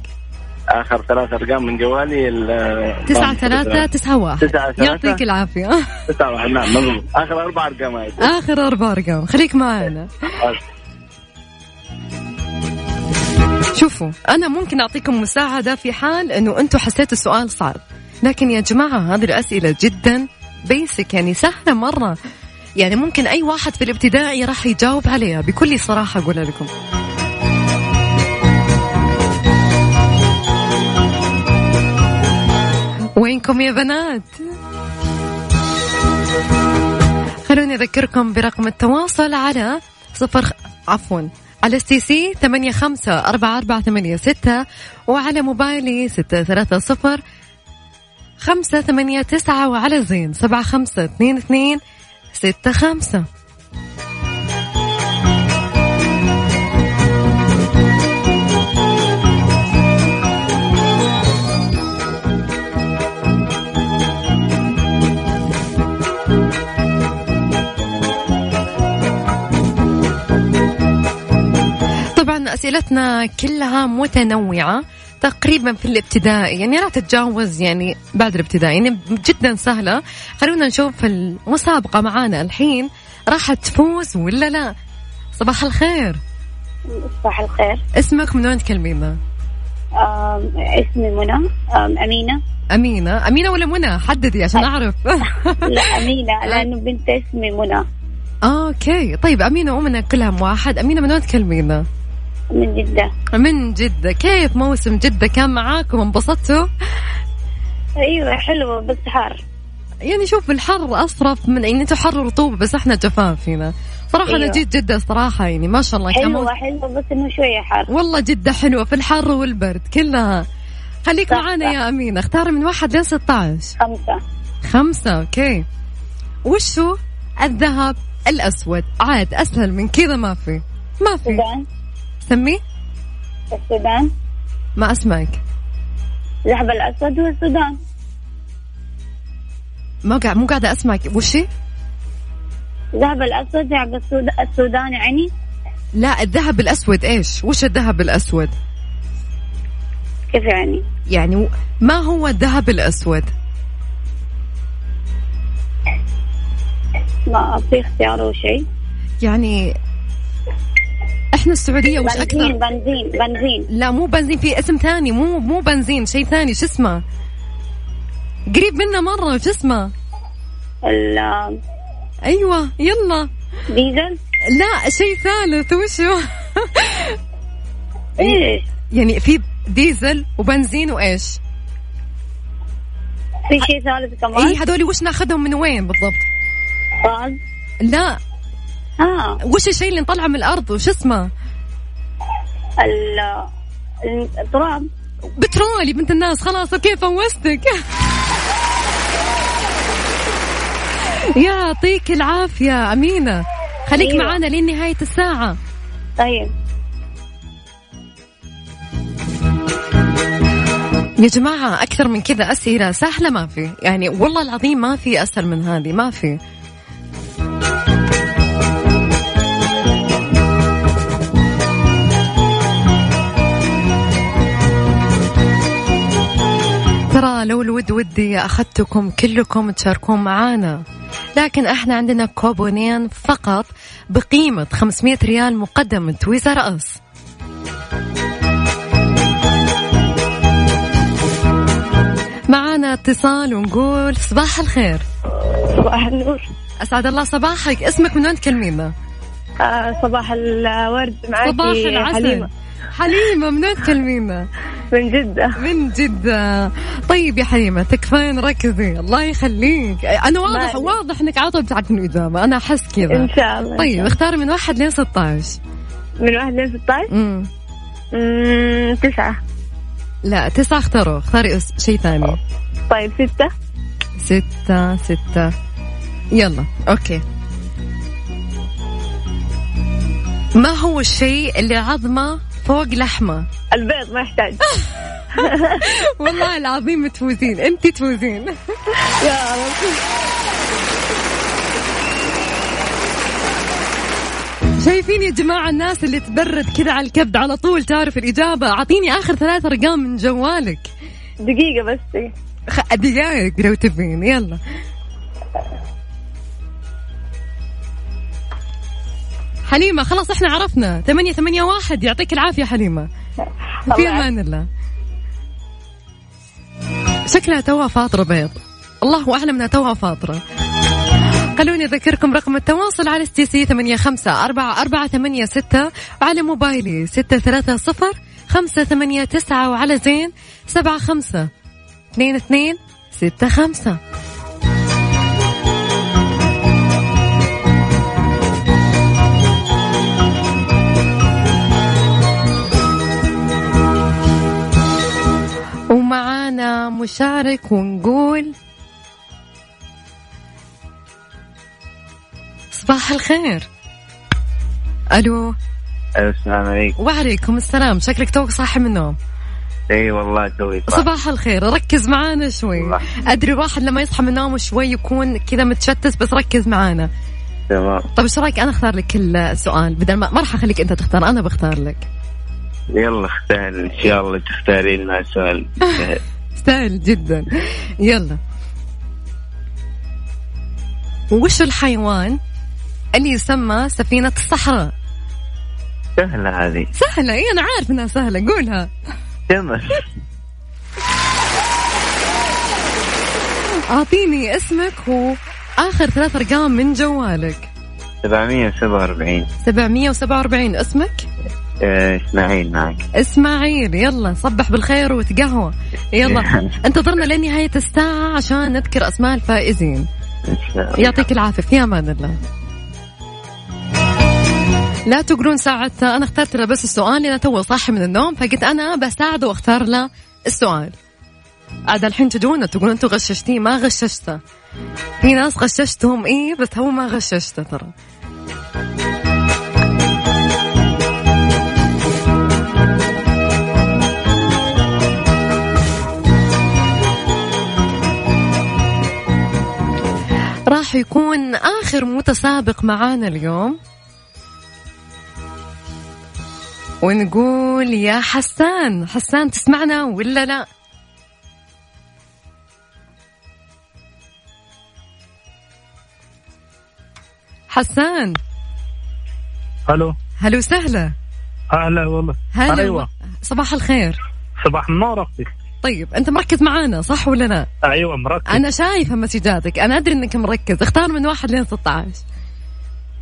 آخر ثلاث أرقام من جوالي ال- تسعة ثلاثة تسعة واحد. تسعة ثلاثة. يعطيك العافية. [LAUGHS] تسعة واحد. نعم مضبوط آخر أربع أرقام هاي آخر أربع أرقام. خليك معنا شوفوا أنا ممكن أعطيكم مساعدة في حال أنه أنتم حسيتوا السؤال صعب. لكن يا جماعة هذه الأسئلة جدا بيسك يعني سهلة مرة. يعني ممكن أي واحد في الابتدائي راح يجاوب عليها بكل صراحة أقول لكم. منكم يا بنات؟ خلوني أذكركم برقم التواصل على صفر عفوا على سي سي ثمانية خمسة أربعة أربعة ثمانية ستة وعلى موبايلي ستة ثلاثة صفر خمسة ثمانية تسعة وعلى زين سبعة خمسة اثنين اثنين ستة خمسة. طبعا أسئلتنا كلها متنوعة. تقريبا في الابتدائي. يعني لا تتجاوز يعني بعد الابتدائي. يعني جدا سهلة. خلونا نشوف المسابقة معانا. الحين راح تفوز ولا لا؟ صباح الخير. صباح الخير. اسمك من وين تكلمينا اسمي منى. أمينة. أمينة. أمينة ولا منى؟ حددي عشان أعرف. [LAUGHS] لا أمينة. [LAUGHS] لأنه بنت اسمي منى. أوكي. طيب أمينة ومنى كلهم واحد. أمينة من وين تكلمينا من جدة. من جدة. كيف موسم جدة كان معاكم؟ انبسطتوا؟ أيوة حلوة بس حار يعني شوف الحر أصرف من يعني أنتوا حر ورطوبة بس إحنا جفاف هنا. صراحة أنا أيوة. جيت جدة صراحة يعني ما شاء الله موسم- حلوة بس إنه شوية حار والله جدة حلوة في الحر والبرد كلها. خليك صح، معانا صح. يا أمينة. اختاري من واحد لين 16 خمسة. خمسة أوكي. وشو؟ الذهب الأسود. عاد أسهل من كذا ما في. ما في. سمي السودان. ما أسمعك الذهب الأسود والسودان. ما قاعد مو قاعدة أسمعك. وشي الأسود حق السود- السودان يعني؟ لا الذهب الأسود. إيش؟ وش الذهب الأسود؟ كيف يعني؟ يعني ما هو الذهب الأسود؟ ما في اختيار أو شيء. يعني إحنا السعودية وش بنزين أكثر؟ بنزين بنزين. لا مو بنزين في اسم ثاني مو مو بنزين شيء ثاني شو اسمه؟ قريب منا مرة شو اسمه؟ ال- أيوه يلا. ديزل؟ لا شيء ثالث وشو إيش يعني في ديزل وبنزين وإيش؟ في شيء ثالث كمان؟ اي هذول وش ناخذهم من وين بالضبط؟ غاز لا ها وش الشيء اللي نطلعه من الأرض وش اسمه؟ ال- التراب. بترول يا بنت الناس خلاص okay فوزتك. [LAUGHS] يعطيك العافية أمينة. خليك أيوة. معانا لين نهاية الساعة. طيب. يا جماعة أكثر من كذا أسئلة سهلة ما في. يعني والله العظيم ما في أسهل من هذه ما في. ترى لو الود ودي أخذتكم كلكم تشاركون معانا. لكن إحنا عندنا كوبونين فقط بقيمة 500 ريال مقدم من تويزر أس. معانا اتصال ونقول صباح الخير. صباح النور. أسعد الله صباحك. اسمك من وين تكلمينا؟ آه صباح الورد معاكي صباح العسل. حليمة. حليمة من وين تكلمينا؟ من جدة. من جدة. طيب يا حليمة تكفين ركزي. الله يخليك. أنا واضح مالي. واضح إنك على طول بتعرفين الإجابة أنا أحس كذا. إن شاء الله طيب. اختاري من واحد لين 16 من واحد لين 16 امم مم، تسعة. لا تسعة اختاروا. اختاري شيء ثاني. طيب ستة. ستة ستة. يلا أوكي. ما هو الشيء اللي عظمة فوق لحمة. البيض ما يحتاج. [LAUGHS] والله العظيم تفوزين. انت تفوزين. [LAUGHS] يا رب شايفين يا جماعة الناس اللي تبرد كذا على الكبد على طول تعرف الإجابة. أعطيني آخر ثلاث أرقام من جوالك. دقيقة بس خ... دقائق لو تبين. يلا. حليمة خلاص إحنا عرفنا. ثمانية ثمانية واحد. يعطيك العافية حليمة. في أمان الله. شكلها توها فاطرة بيض. الله أعلم أنها توها فاطرة. خلوني أذكركم رقم التواصل على ستي سي ثمانية خمسة أربعة أربعة ثمانية ستة وعلى موبايلي ستة ثلاثة صفر خمسة ثمانية تسعة وعلى زين سبعة خمسة اثنين اثنين ستة خمسة. ومعانا مشارك ونقول صباح الخير. ألو. السلام عليكم. وعليكم السلام. شكلك توك صاحي من النوم. إي والله توي صباح الخير. ركز معانا شوي. أدري الواحد لما يصحى من نومه شوي يكون كذا متشتت بس ركز معانا. تمام. طيب إيش رأيك أنا أختار لك السؤال؟ بدل ما ما راح أخليك أنت تختار أنا بختار لك. يلا اختار إن شاء الله تختاري لنا سؤال. [LAUGHS] سهل جدا. يلا. وش الحيوان اللي يسمى سفينة الصحراء؟ سهلة هذه. سهلة. اي أنا عارف إنها سهلة. قولها. جمل. أعطيني اسمك وآخر ثلاث أرقام من جوالك. 747 747 اسمك؟ إسماعيل معك. إسماعيل يلا صبح بالخير وتقهوى يلا. [LAUGHS] انتظرنا لنهاية الساعة عشان نذكر أسماء الفائزين. يعطيك العافية. في أمان الله. لا تقولون ساعة. أنا اخترت له بس السؤال لأنه تو صاحي من النوم فقلت أنا بساعده واختار له السؤال. عاد الحين تجونا تقولون أنتوا غششتيه. ما غششته. في ناس غششتهم. إيه بس هو ما غششته ترى. راح يكون آخر متسابق معانا اليوم. ونقول يا حسان حسان تسمعنا ولا لا؟ حسان. ألو. هلو وسهلا. هلا والله. هلا أيوه. صباح الخير. صباح النور أختي. طيب أنت مركز معانا صح ولا لا؟ أيوه مركز. أنا شايفة مسجاتك. أنا أدري إنك مركز. اختار من واحد لين 16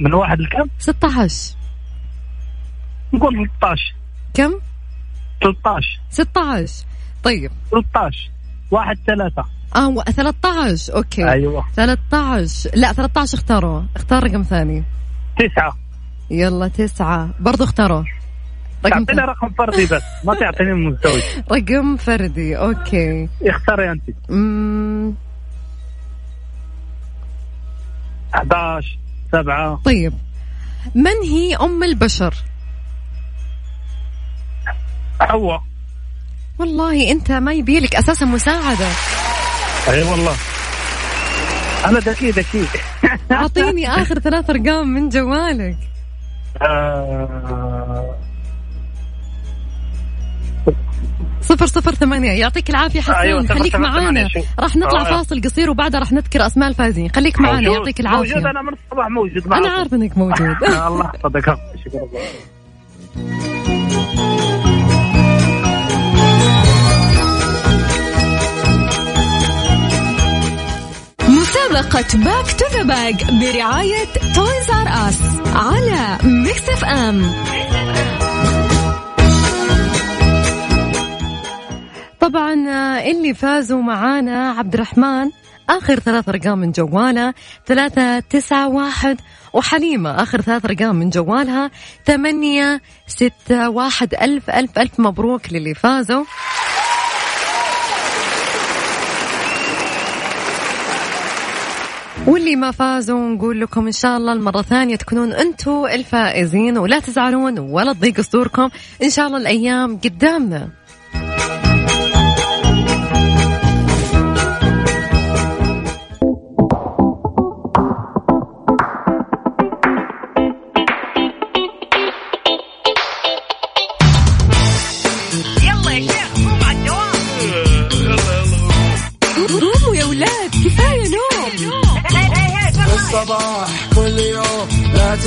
من واحد لكم؟ 16 نقول 13 كم؟ 13 16 طيب. 13 واحد ثلاثة. آه و- 13 okay. أيوه. 13 لا 13 اختاروه. اختار رقم ثاني. تسعة. يلا تسعة. برضو اختاروه. رقم تعطيني رقم فردي بس ما تعطيني مزدوج [LAUGHS] رقم فردي okay. اختاري أنت. مم. 11 7 طيب. من هي أم البشر؟ حواء. والله أنت ما يبيلك أساسا مساعده أي والله. أنا ذكي ذكي. أعطيني آخر ثلاث أرقام من جوالك. آه، صفر صفر ثمانية. يعطيك العافية حسين. أيوة، خليك معانا. راح نطلع آه. فاصل قصير وبعدها راح نذكر أسماء الفائزين. خليك معانا. يعطيك العافية. موجود. أنا من الصباح موجود معكم أنا عارف إنك موجود. [LAUGHS] [LAUGHS] الله يحفظك. شكرا. مسابقة back to the back برعاية Toys R Us على Mix FM طبعا آه، اللي فازوا معانا عبد الرحمن آخر ثلاث أرقام من جواله ثلاثة تسعة واحد. وحليمة آخر ثلاث أرقام من جوالها ثمانية ستة واحد. ألف ألف ألف مبروك للي فازوا. واللي ما فازوا نقول لكم إن شاء الله المرة الثانية تكونون أنتم الفائزين ولا تزعلون ولا تضيق صدوركم. إن شاء الله الأيام قدامنا.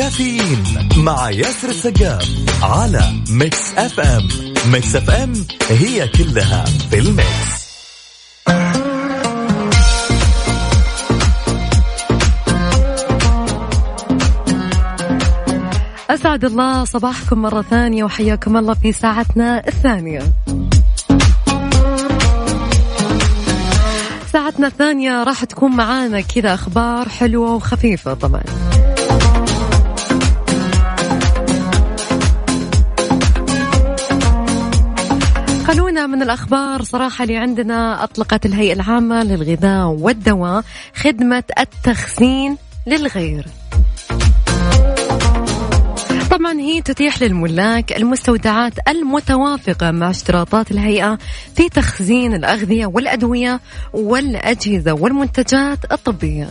كافيين مع ياسر السقاف على Mix FM Mix FM هي كلها في ال mix. أسعد الله صباحكم مرة ثانية وحياكم الله في ساعتنا الثانية. ساعتنا الثانية راح تكون معانا كذا أخبار حلوة وخفيفة طبعا. خلونا من الأخبار صراحة اللي عندنا أطلقت الهيئة العامة للغذاء والدواء خدمة التخزين للغير. طبعا هي تتيح للملاك المستودعات المتوافقة مع اشتراطات الهيئة في تخزين الأغذية والأدوية والأجهزة والمنتجات الطبية.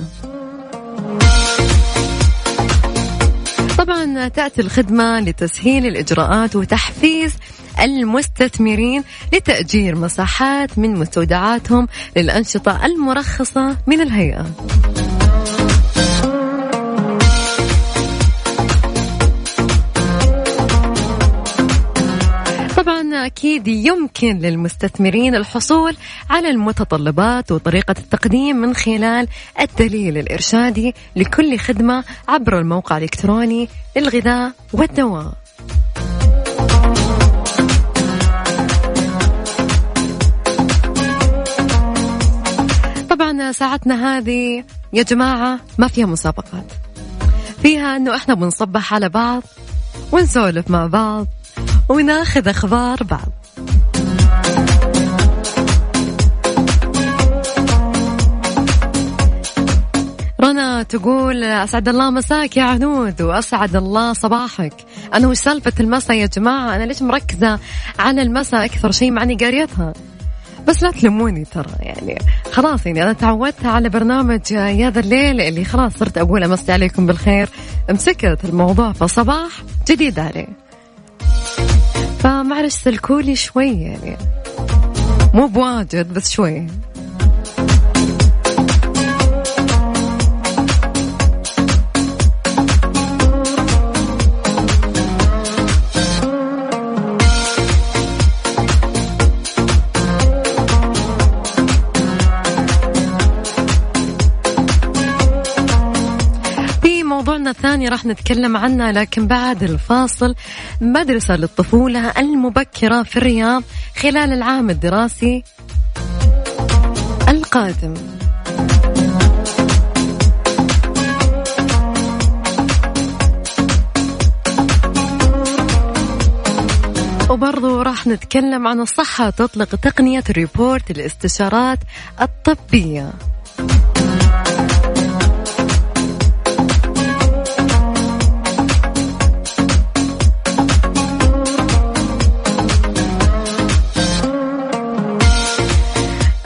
طبعا تأتي الخدمة لتسهيل الإجراءات وتحفيز المستثمرين لتأجير مساحات من مستودعاتهم للأنشطة المرخصة من الهيئة. طبعا أكيد يمكن للمستثمرين الحصول على المتطلبات وطريقة التقديم من خلال الدليل الإرشادي لكل خدمة عبر الموقع الإلكتروني للغذاء والدواء. ساعتنا هذه. يا جماعة ما فيها مسابقات. فيها إنه إحنا بنصبح على بعض ونسولف مع بعض وناخذ أخبار بعض. رنا تقول أسعد الله مساك يا عنود وأسعد الله صباحك. أنا وش سالفة المساء يا جماعة؟ أنا ليش مركزة على المساء؟ أكثر شيء معني قاريتها بس لا تلموني ترى يعني خلاص يعني أنا تعودت على برنامج يا ذا الليل اللي خلاص صرت أقول أمسي عليكم بالخير. مسكت الموضوع فصباح جديد عليه. فمعلش سلكولي شوي يعني مو بواجد بس شوي. موضوعنا الثاني راح نتكلم عنه لكن بعد الفاصل مدرسة للطفولة المبكرة في الرياض خلال العام الدراسي القادم. وبرضو راح نتكلم عن الصحة تطلق تقنية ريبورت الاستشارات الطبية.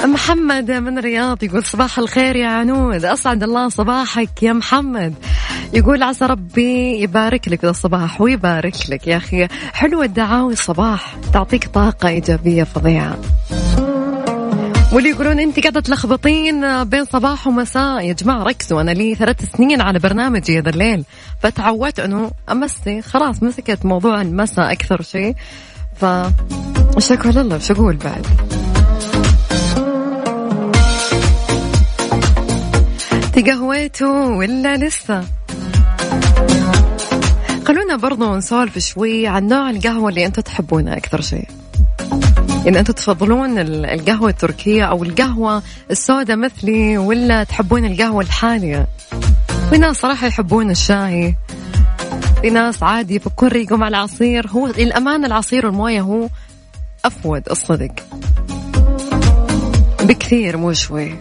محمد من الرياض يقول صباح الخير يا عنود. أسعد الله صباحك يا محمد. يقول عسى ربي يبارك لك الصباح ويبارك لك يا أخي. حلوة الدعاوي الصباح. تعطيك طاقة إيجابية فظيعة. واللي يقولون أنت قاعدة تلخبطين بين صباح ومساء. يا جماعة ركزوا. أنا لي ثلاث سنين على برنامجي هذا الليل. فتعودت أنه أمسي. خلاص مسكت موضوع المساء أكثر شيء. ف شكوى لله. وش أقول بعد؟ تقهويتوا ولا لسه؟ خلونا برضو نسولف شوي عن نوع القهوة اللي أنتم تحبونها أكثر شيء. يعني أنتم تفضلون ال- القهوة التركية أو القهوة السوداء مثلي ولا تحبون القهوة الحالية؟ في ناس صراحة يحبون الشاي. في ناس عادي يفكون ريقهم على العصير. هو للأمانة العصير والموية هو أفود الصدق. بكثير مو شوي.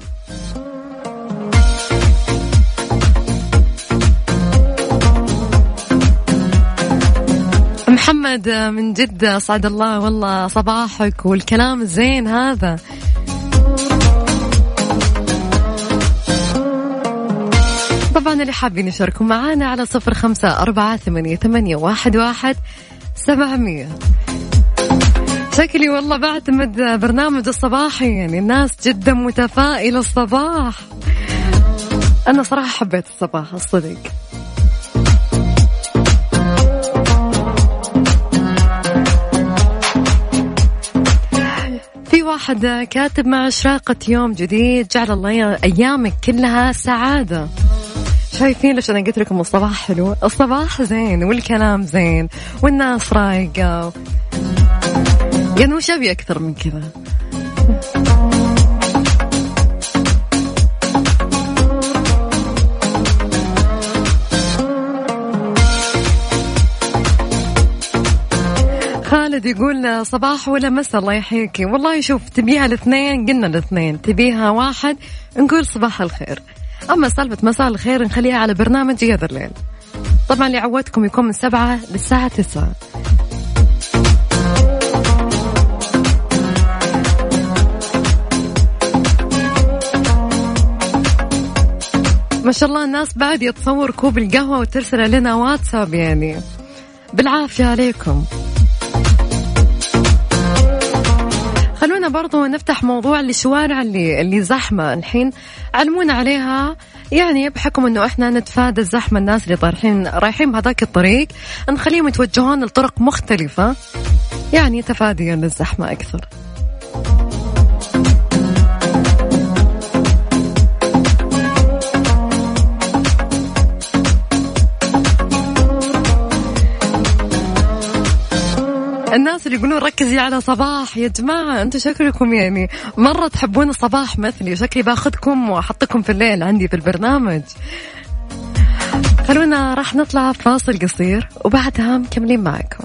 محمد من جدة أسعد الله والله صباحك والكلام الزين هذا. طبعا اللي حابين يشاركوا معنا على صفر خمسة أربعة ثمانية, ثمانية واحد, واحد سبعمية. شكلي والله بعتمد برنامج الصباحي يعني الناس جدا متفائلة الصباح. أنا صراحة حبيت الصباح الصدق. واحد كاتب مع إشراقة يوم جديد جعل الله أيامك كلها سعادة. شايفين ليش أنا قلت لكم الصباح حلو؟ الصباح زين والكلام زين والناس رايقة. يعني وش أبي أكثر من كذا. خالد يقول صباح ولا مساء الله يحييكي. والله شوف تبيها الاثنين قلنا الاثنين. تبيها واحد نقول صباح الخير. أما سالفة مساء الخير نخليها على برنامج يا الليل. طبعا اللي عودتكم يكون من سبعة للساعة تسعة. ما شاء الله الناس بعد يتصور كوب القهوة وترسل لنا واتساب يعني. بالعافية عليكم. خلونا برضو نفتح موضوع الشوارع اللي اللي زحمة. الحين علمونا عليها. يعني بحكم إنه إحنا نتفادى الزحمة الناس اللي طالعين رايحين بهذاك الطريق نخليهم يتوجهون لطرق مختلفة. يعني تفاديا للزحمة أكثر. الناس اللي يقولون ركزي على صباح يا جماعة أنتم شكلكم يعني مرة تحبون الصباح مثلي شكلي باخذكم وأحطكم في الليل عندي في البرنامج. خلونا راح نطلع فاصل قصير وبعدها مكملين معكم.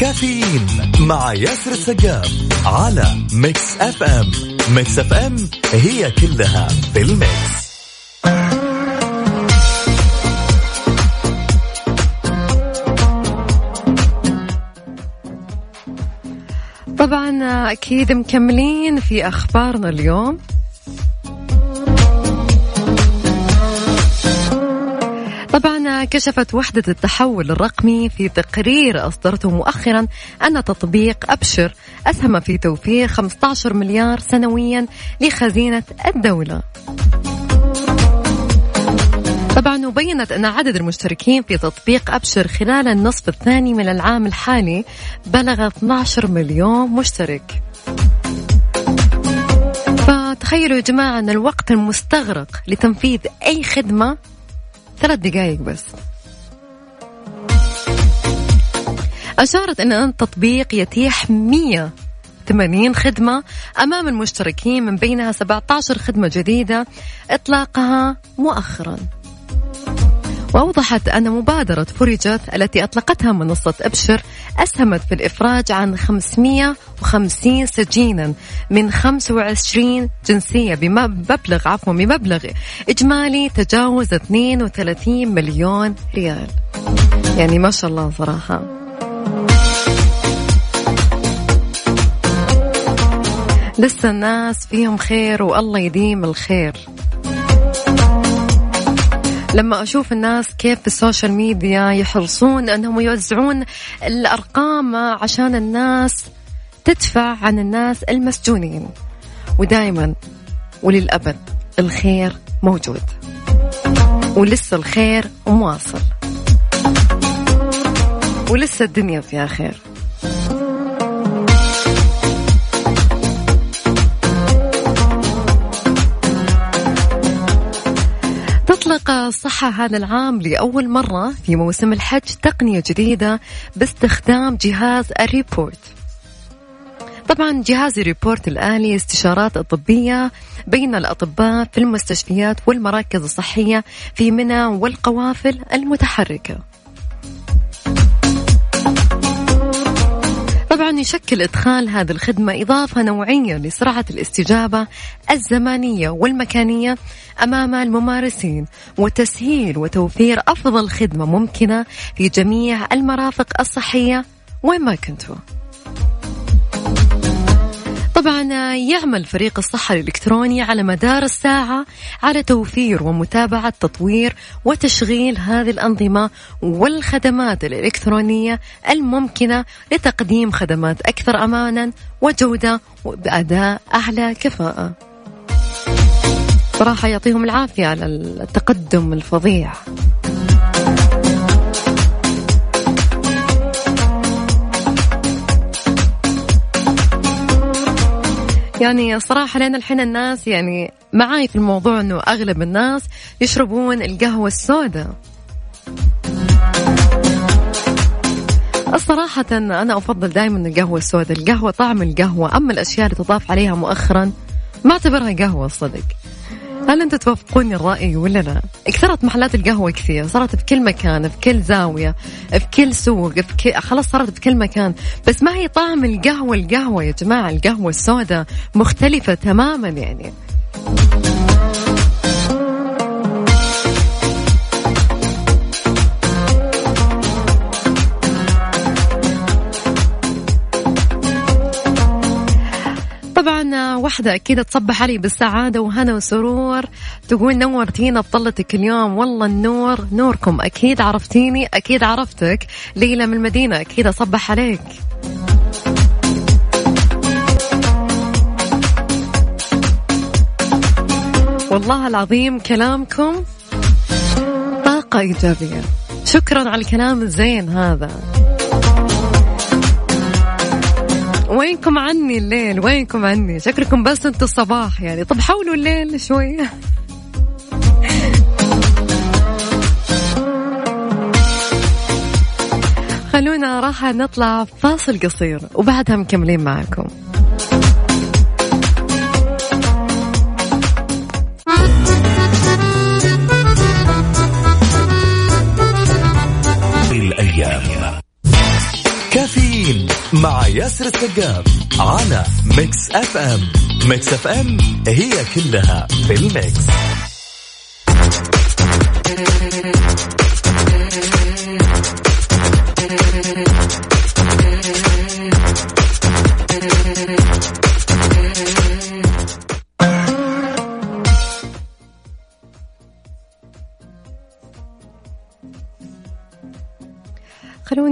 كافيين مع ياسر السقاف على Mix FM. Mix FM هي كلها في ال mix. طبعا أكيد مكملين في أخبارنا اليوم. كشفت وحدة التحول الرقمي في تقرير أصدرته مؤخرا أن تطبيق أبشر أسهم في توفير 15 مليار سنويا لخزينة الدولة. طبعا وبينت أن عدد المشتركين في تطبيق أبشر خلال النصف الثاني من العام الحالي بلغ 12 مليون مشترك. فتخيلوا يا جماعة أن الوقت المستغرق لتنفيذ أي خدمة ثلاث دقائق بس. أشارت أن التطبيق يتيح 180 خدمة أمام المشتركين من بينها 17 خدمة جديدة إطلاقها مؤخراً. وأوضحت أن مبادرة فرجت التي أطلقتها منصة أبشر أسهمت في الإفراج عن 550 سجينا من 25 جنسية بمبلغ عفوا بمبلغ إجمالي تجاوز 32 مليون ريال. يعني ما شاء الله صراحة. لسه الناس فيهم خير والله يديم الخير. لما أشوف الناس كيف في ال social media يحرصون أنهم يوزعون الأرقام عشان الناس تدفع عن الناس المسجونين. ودائما وللأبد الخير موجود. ولسه الخير مواصل. ولسه الدنيا فيها خير. أطلقت الصحة هذا العام لأول مرة في موسم الحج تقنية جديدة باستخدام جهاز الروبوت. طبعا جهاز الروبوت الآلي استشارات طبية بين الأطباء في المستشفيات والمراكز الصحية في منى والقوافل المتحركة. طبعا يشكل إدخال هذه الخدمة إضافة نوعية لسرعة الاستجابة الزمانية والمكانية أمام الممارسين وتسهيل وتوفير أفضل خدمة ممكنة في جميع المرافق الصحية وين ما كنتوا. طبعا يعمل فريق الصحة الإلكتروني على مدار الساعة على توفير ومتابعة تطوير وتشغيل هذه الأنظمة والخدمات الإلكترونية الممكنة لتقديم خدمات أكثر أمانا وجودة وبأداء أعلى كفاءة. صراحة يعطيهم العافية على التقدم الفظيع. يعني صراحة لأن الحين الناس يعني معاي في الموضوع أنه أغلب الناس يشربون القهوة السوداء. الصراحة أنا أفضل دائما القهوة السوداء. القهوة طعم القهوة أما الأشياء اللي تضاف عليها مؤخرا ما أعتبرها قهوة صدق. هل أنتم توافقوني الرأي ولا لا؟ اكثرت محلات القهوة كثير، صارت في كل مكان، في كل زاوية، في كل سوق، في كل خلاص صارت في كل مكان، بس ما هي طعم القهوة القهوة يا جماعة، القهوة السوداء مختلفة تماما يعني. طبعا واحدة أكيد تصبح علي بالسعادة وهنا وسرور. تقول نورتينا بطلتك اليوم. والله النور نوركم أكيد عرفتيني أكيد عرفتك. ليلى من المدينة أكيد أصبح عليك. والله العظيم كلامكم طاقة إيجابية. شكرا على الكلام الزين هذا. وينكم عني الليل؟ وينكم عني؟ شكلكم بس أنتوا الصباح يعني. طب حولوا الليل شوي. خلونا راح نطلع فاصل قصير وبعدها مكملين معكم. مع ياسر السقاف على Mix FM Mix FM هي كلها في ال mix.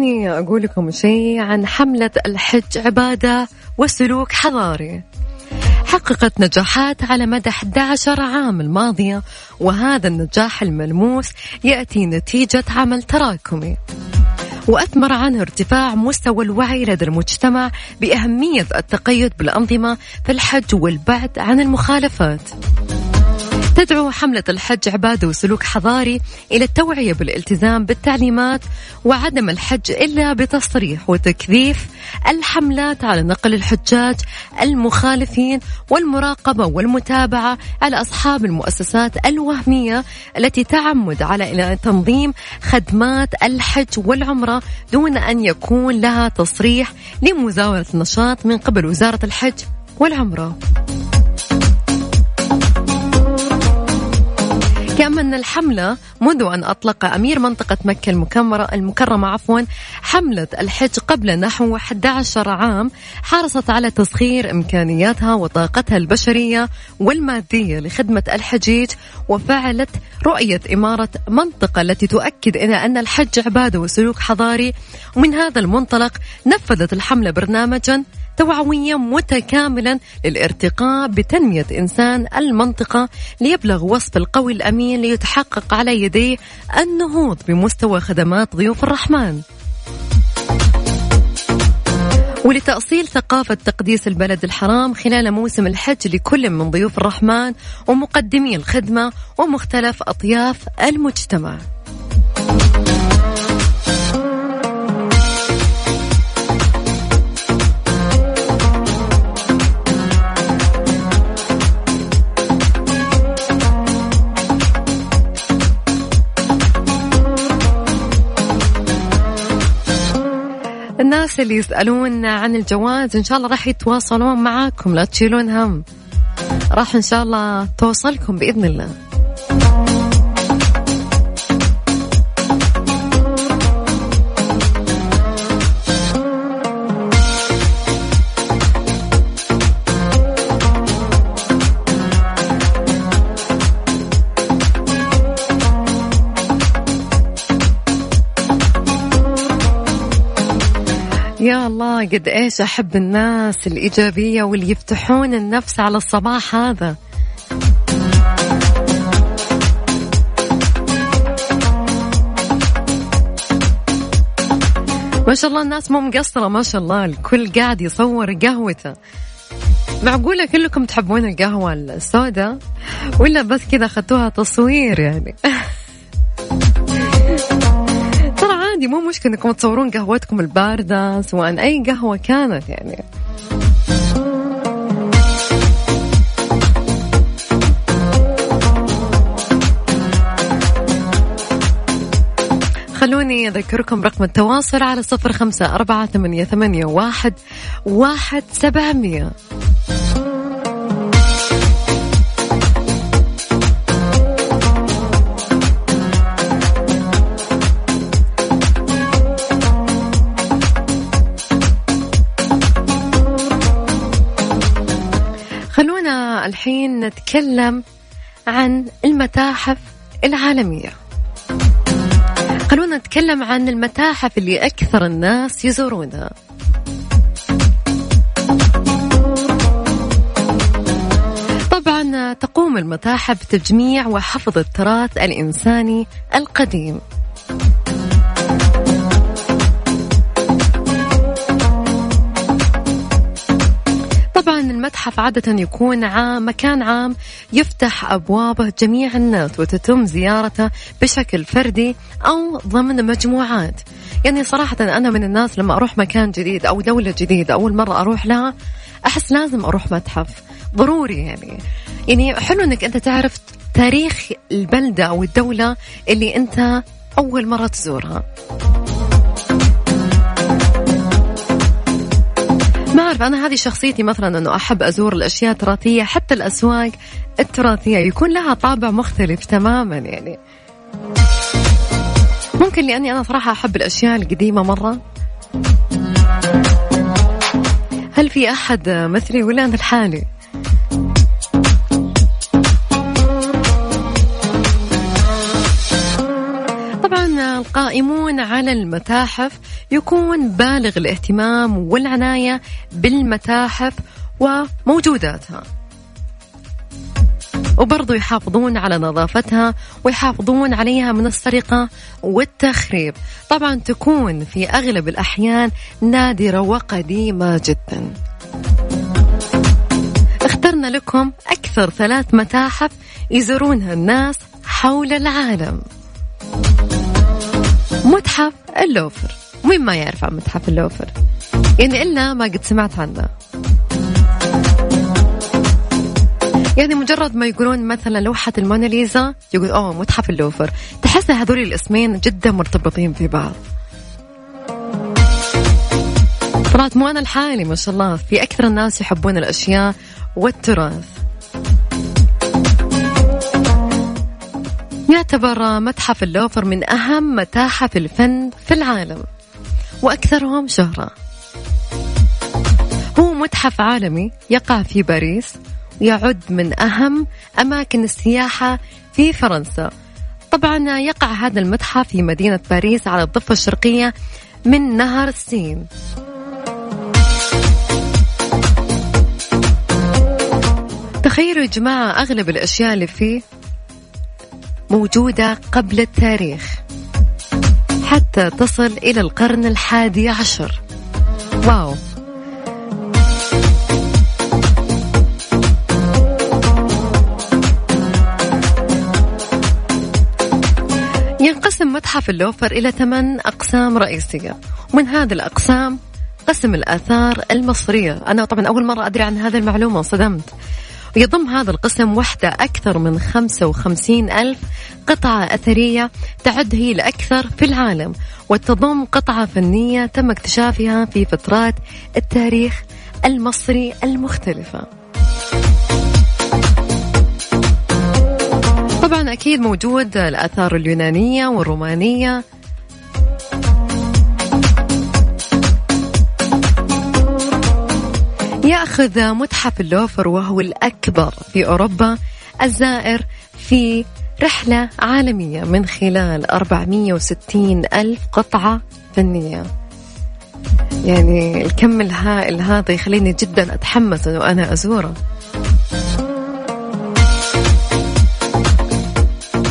خلوني أقول لكم شيء عن حملة الحج عبادة وسلوك حضاري. حققت نجاحات على مدى 11 عام الماضية وهذا النجاح الملموس يأتي نتيجة عمل تراكمي. وأثمر عنه ارتفاع مستوى الوعي لدى المجتمع بأهمية التقيد بالأنظمة في الحج والبعد عن المخالفات. تدعو حملة الحج عبادة وسلوك حضاري إلى التوعية بالالتزام بالتعليمات وعدم الحج إلا بتصريح وتكثيف الحملات على نقل الحجاج المخالفين والمراقبة والمتابعة على أصحاب المؤسسات الوهمية التي تعمد على تنظيم خدمات الحج والعمرة دون أن يكون لها تصريح لمزاولة النشاط من قبل وزارة الحج والعمرة. كما أن الحملة منذ أن أطلق أمير منطقة مكة المكرمة المكرمة عفوا حملة الحج قبل نحو 11 عام حرصت على تسخير إمكانياتها وطاقتها البشرية والمادية لخدمة الحجيج وفعلت رؤية إمارة منطقة التي تؤكد إلى أن الحج عبادة وسلوك حضاري. ومن هذا المنطلق نفذت الحملة برنامجا توعويا متكاملا للارتقاء بتنمية إنسان المنطقة ليبلغ وصف القوي الأمين ليتحقق على يديه النهوض بمستوى خدمات ضيوف الرحمن ولتأصيل ثقافة تقديس البلد الحرام خلال موسم الحج لكل من ضيوف الرحمن ومقدمي الخدمة ومختلف أطياف المجتمع. الناس اللي يسألون عن الجواز إن شاء الله راح يتواصلون معاكم لا تشيلون هم. راح إن شاء الله توصلكم بإذن الله. الله قد إيش أحب الناس الإيجابية واللي يفتحون النفس على الصباح هذا. ما شاء الله الناس مو مقصرة ما شاء الله الكل قاعد يصور قهوته. معقولة كلكم تحبون القهوة السوداء؟ ولا بس كذا أخذتوها تصوير يعني؟ [LAUGHS] عادي مو مشكلة انكم تصورون قهوتكم الباردة سواء أي قهوة كانت يعني. خلوني أذكركم رقم التواصل على صفر خمسة أربعة ثمانية, ثمانية واحد, واحد سبعمية. الحين نتكلم عن المتاحف العالمية. خلونا نتكلم عن المتاحف اللي أكثر الناس يزورونها. طبعا تقوم المتاحف بتجميع وحفظ التراث الإنساني القديم. طبعا المتحف عادة يكون عام مكان عام يفتح أبوابه جميع الناس وتتم زيارته بشكل فردي أو ضمن مجموعات. يعني صراحة أنا من الناس لما أروح مكان جديد أو دولة جديدة أول مرة أروح لها أحس لازم أروح متحف. ضروري يعني. يعني حلو أنك أنت تعرف تاريخ البلدة أو الدولة اللي أنت أول مرة تزورها. ما أعرف أنا هذه شخصيتي مثلا أنه أحب أزور الأشياء التراثية حتى الأسواق التراثية يكون لها طابع مختلف تماما يعني ممكن لأني أنا صراحة أحب الأشياء القديمة مرة هل في أحد مثلي ولا أنا لحالي؟ القائمون على المتاحف يكون بالغ الاهتمام والعناية بالمتاحف وموجوداتها. وبرضو يحافظون على نظافتها ويحافظون عليها من السرقة والتخريب. طبعا تكون في أغلب الأحيان نادرة وقديمة جدا. اخترنا لكم أكثر ثلاث متاحف يزورونها الناس حول العالم. متحف اللوفر. مين ما يعرف عن متحف اللوفر؟ يعني إلا ما قد سمعت عنه. يعني مجرد ما يقولون مثلا لوحة الموناليزا يقول أوه متحف اللوفر. تحس هذول الاسمين جدا مرتبطين في بعض. طلعت مو أنا الحالي ما شاء الله. في أكثر الناس يحبون الأشياء والتراث. يعتبر متحف اللوفر من أهم متاحف الفن في العالم وأكثرهم شهرة. هو متحف عالمي يقع في باريس يعد من أهم أماكن السياحة في فرنسا. طبعا يقع هذا المتحف في مدينة باريس على الضفة الشرقية من نهر السين. تخيلوا يا جماعة أغلب الأشياء اللي فيه موجودة قبل التاريخ. حتى تصل إلى القرن الحادي عشر. واو. ينقسم متحف اللوفر إلى ثمان أقسام رئيسية. ومن هذه الأقسام قسم الآثار المصرية. أنا طبعا أول مرة أدري عن هذه المعلومة وصدمت ويضم هذا القسم وحدة أكثر من 55 ألف قطعة أثرية تعد هي الأكثر في العالم. وتضم قطعة فنية تم اكتشافها في فترات التاريخ المصري المختلفة. طبعا أكيد موجود الآثار اليونانية والرومانية يأخذ متحف اللوفر وهو الأكبر في أوروبا الزائر في رحلة عالمية من خلال 460 ألف قطعة فنية. يعني الكم الهائل هذا يخليني جدا أتحمس أنه أنا أزوره.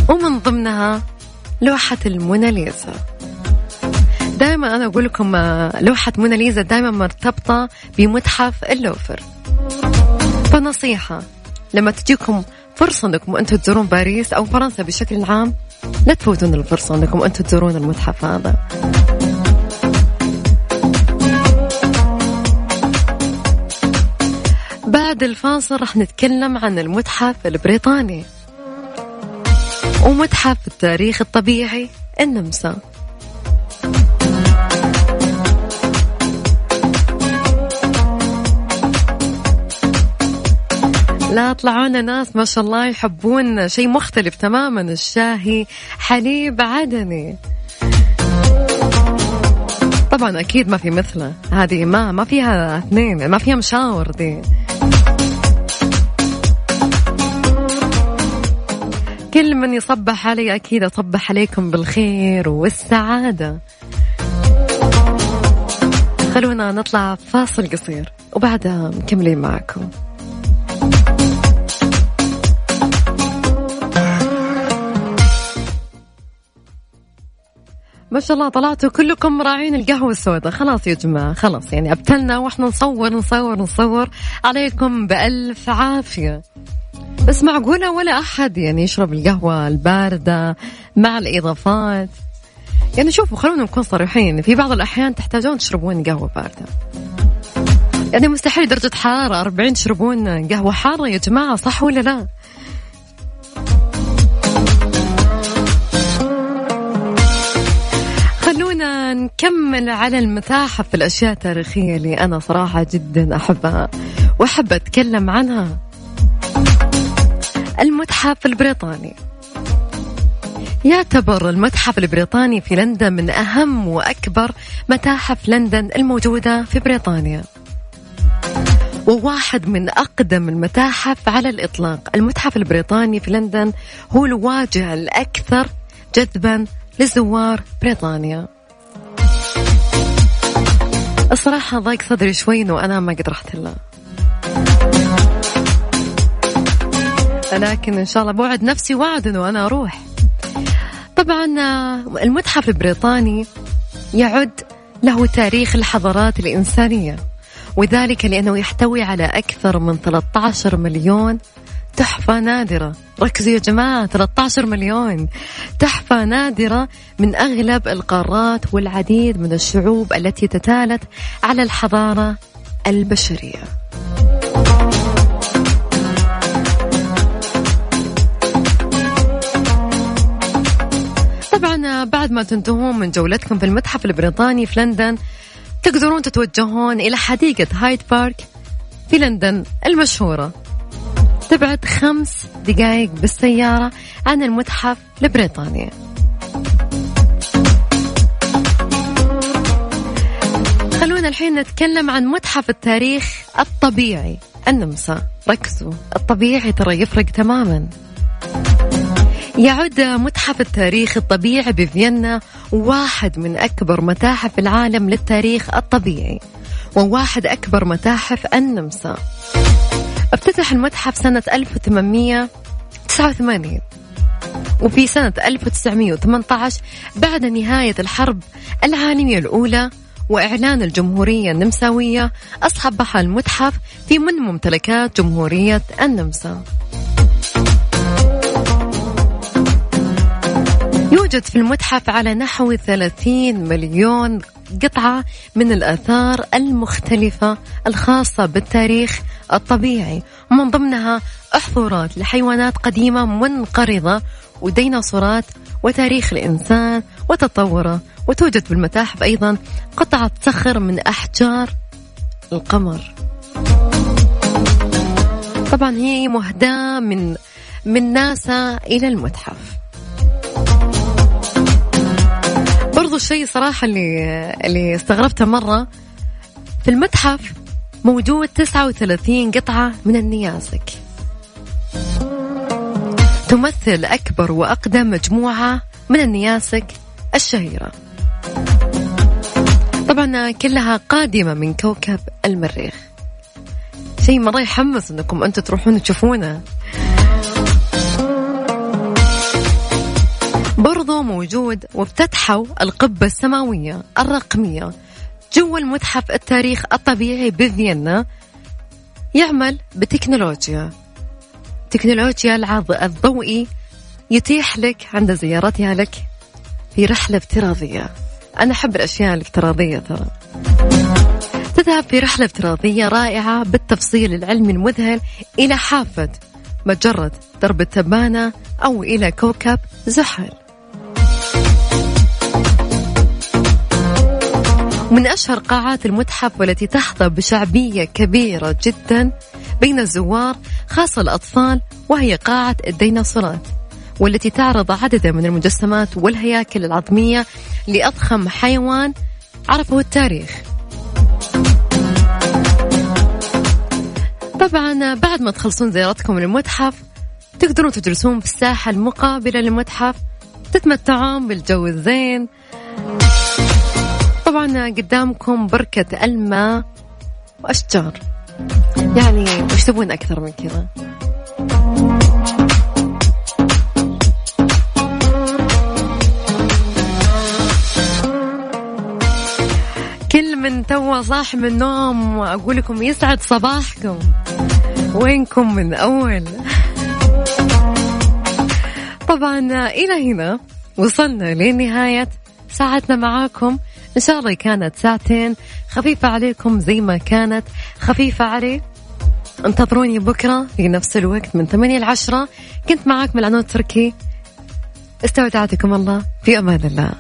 ومن ضمنها لوحة الموناليزا. دائما أنا أقول لكم آه، لوحة موناليزا دائما مرتبطة بمتحف اللوفر. فنصيحة لما تجيكم فرصة أنكم أنتم تزورون باريس أو فرنسا بشكل عام لا تفوتون الفرصة أنكم أنتم تزورون المتحف هذا. بعد الفاصل راح نتكلم عن المتحف البريطاني. ومتحف التاريخ الطبيعي النمسا. لا طلعونا ناس ما شاء الله يحبون شيء مختلف تماما. الشاهي حليب عدني. طبعا أكيد ما في مثله. هذه ما ما فيها اثنين ما فيها مشاور دي. كل من يصبح علي أكيد أصبح عليكم بالخير والسعادة. خلونا نطلع فاصل قصير وبعدها مكملين معكم. ما شاء الله طلعتوا كلكم راعين القهوة السوداء. خلاص يا جماعة خلاص. يعني أبتلنا وإحنا نصور نصور نصور. عليكم بألف عافية. بس معقولة ولا أحد يعني يشرب القهوة الباردة مع الإضافات؟ يعني شوفوا خلونا نكون صريحين. في بعض الأحيان تحتاجون تشربون قهوة باردة. يعني مستحيل درجة حرارة 40 تشربون قهوة حارة يا جماعة صح ولا لا؟ خلونا نكمل على المتاحف الأشياء التاريخية اللي أنا صراحة جدا أحبها وأحب أتكلم عنها. المتحف البريطاني. يعتبر المتحف البريطاني في لندن من أهم وأكبر متاحف لندن الموجودة في بريطانيا. وواحد من أقدم المتاحف على الإطلاق. المتحف البريطاني في لندن هو الواجهة الأكثر جذبا لزوار بريطانيا. الصراحة ضاق صدري شوي إنه أنا ما قد رحت له لكن إن شاء الله بوعد نفسي وعد إنه أنا أروح. طبعا المتحف البريطاني يعد له تاريخ الحضارات الإنسانية وذلك لأنه يحتوي على أكثر من 13 مليون تحفة نادرة. ركزوا يا جماعة 13 مليون. تحفة نادرة من أغلب القارات والعديد من الشعوب التي تتالت على الحضارة البشرية. طبعا بعد ما تنتهون من جولتكم في المتحف البريطاني في لندن تقدرون تتوجهون إلى حديقة هايد بارك في لندن المشهورة. تبعد خمس دقائق بالسيارة عن المتحف البريطاني خلونا الحين نتكلم عن متحف التاريخ الطبيعي النمسا. ركزوا الطبيعي ترى يفرق تماما. يعد متحف التاريخ الطبيعي بفيينا واحد من أكبر متاحف العالم للتاريخ الطبيعي وواحد أكبر متاحف النمسا. أفتتح المتحف سنة 1889 وفي سنة 1918 بعد نهاية الحرب العالمية الأولى وإعلان الجمهورية النمساوية أصبح المتحف في من ممتلكات جمهورية النمسا. يوجد في المتحف على نحو 30 مليون قطعة من الآثار المختلفة الخاصة بالتاريخ الطبيعي. ومن ضمنها احفورات لحيوانات قديمة منقرضة وديناصورات وتاريخ الإنسان وتطوره. وتوجد بالمتاحف أيضا قطعة صخر من أحجار القمر. طبعا هي مهداة من من ناسا إلى المتحف. الشيء صراحة اللي اللي استغربته مرة في المتحف موجود 39 قطعة من النيازك. تمثل أكبر وأقدم مجموعة من النياسك الشهيرة. طبعا كلها قادمة من كوكب المريخ. شيء مرة يحمس إنكم أنتم تروحون تشوفونه. برضو موجود وافتتحوا القبة السماوية الرقمية جوا المتحف التاريخ الطبيعي بفيينا يعمل بتكنولوجيا. تكنولوجيا العرض الضوئي يتيح لك عند زيارتها لك في رحلة افتراضية. أنا أحب الأشياء الافتراضية ترى. تذهب في رحلة افتراضية رائعة بالتفصيل العلمي المذهل إلى حافة مجرة درب التبانة أو إلى كوكب زحل. من أشهر قاعات المتحف والتي تحظى بشعبية كبيرة جدا بين الزوار خاصة الأطفال وهي قاعة الديناصورات والتي تعرض عددا من المجسمات والهياكل العظمية لأضخم حيوان عرفه التاريخ. طبعا بعد ما تخلصون زيارتكم للمتحف تقدرون تجلسون في الساحة المقابلة للمتحف تتمتعون بالجو الزين. طبعا قدامكم بركة الماء وأشجار. يعني وش تبون أكثر من كذا؟ كل من تو صاح من النوم وأقول لكم يسعد صباحكم. وينكم من أول؟ طبعا إلى هنا وصلنا لنهاية ساعتنا معاكم. إن شاء الله كانت ساعتين خفيفة عليكم زي ما كانت خفيفة علي. انتظروني بكرة في نفس الوقت من 8 ل 10 كنت معاكم العنود تركي استودعتكم الله. في أمان الله.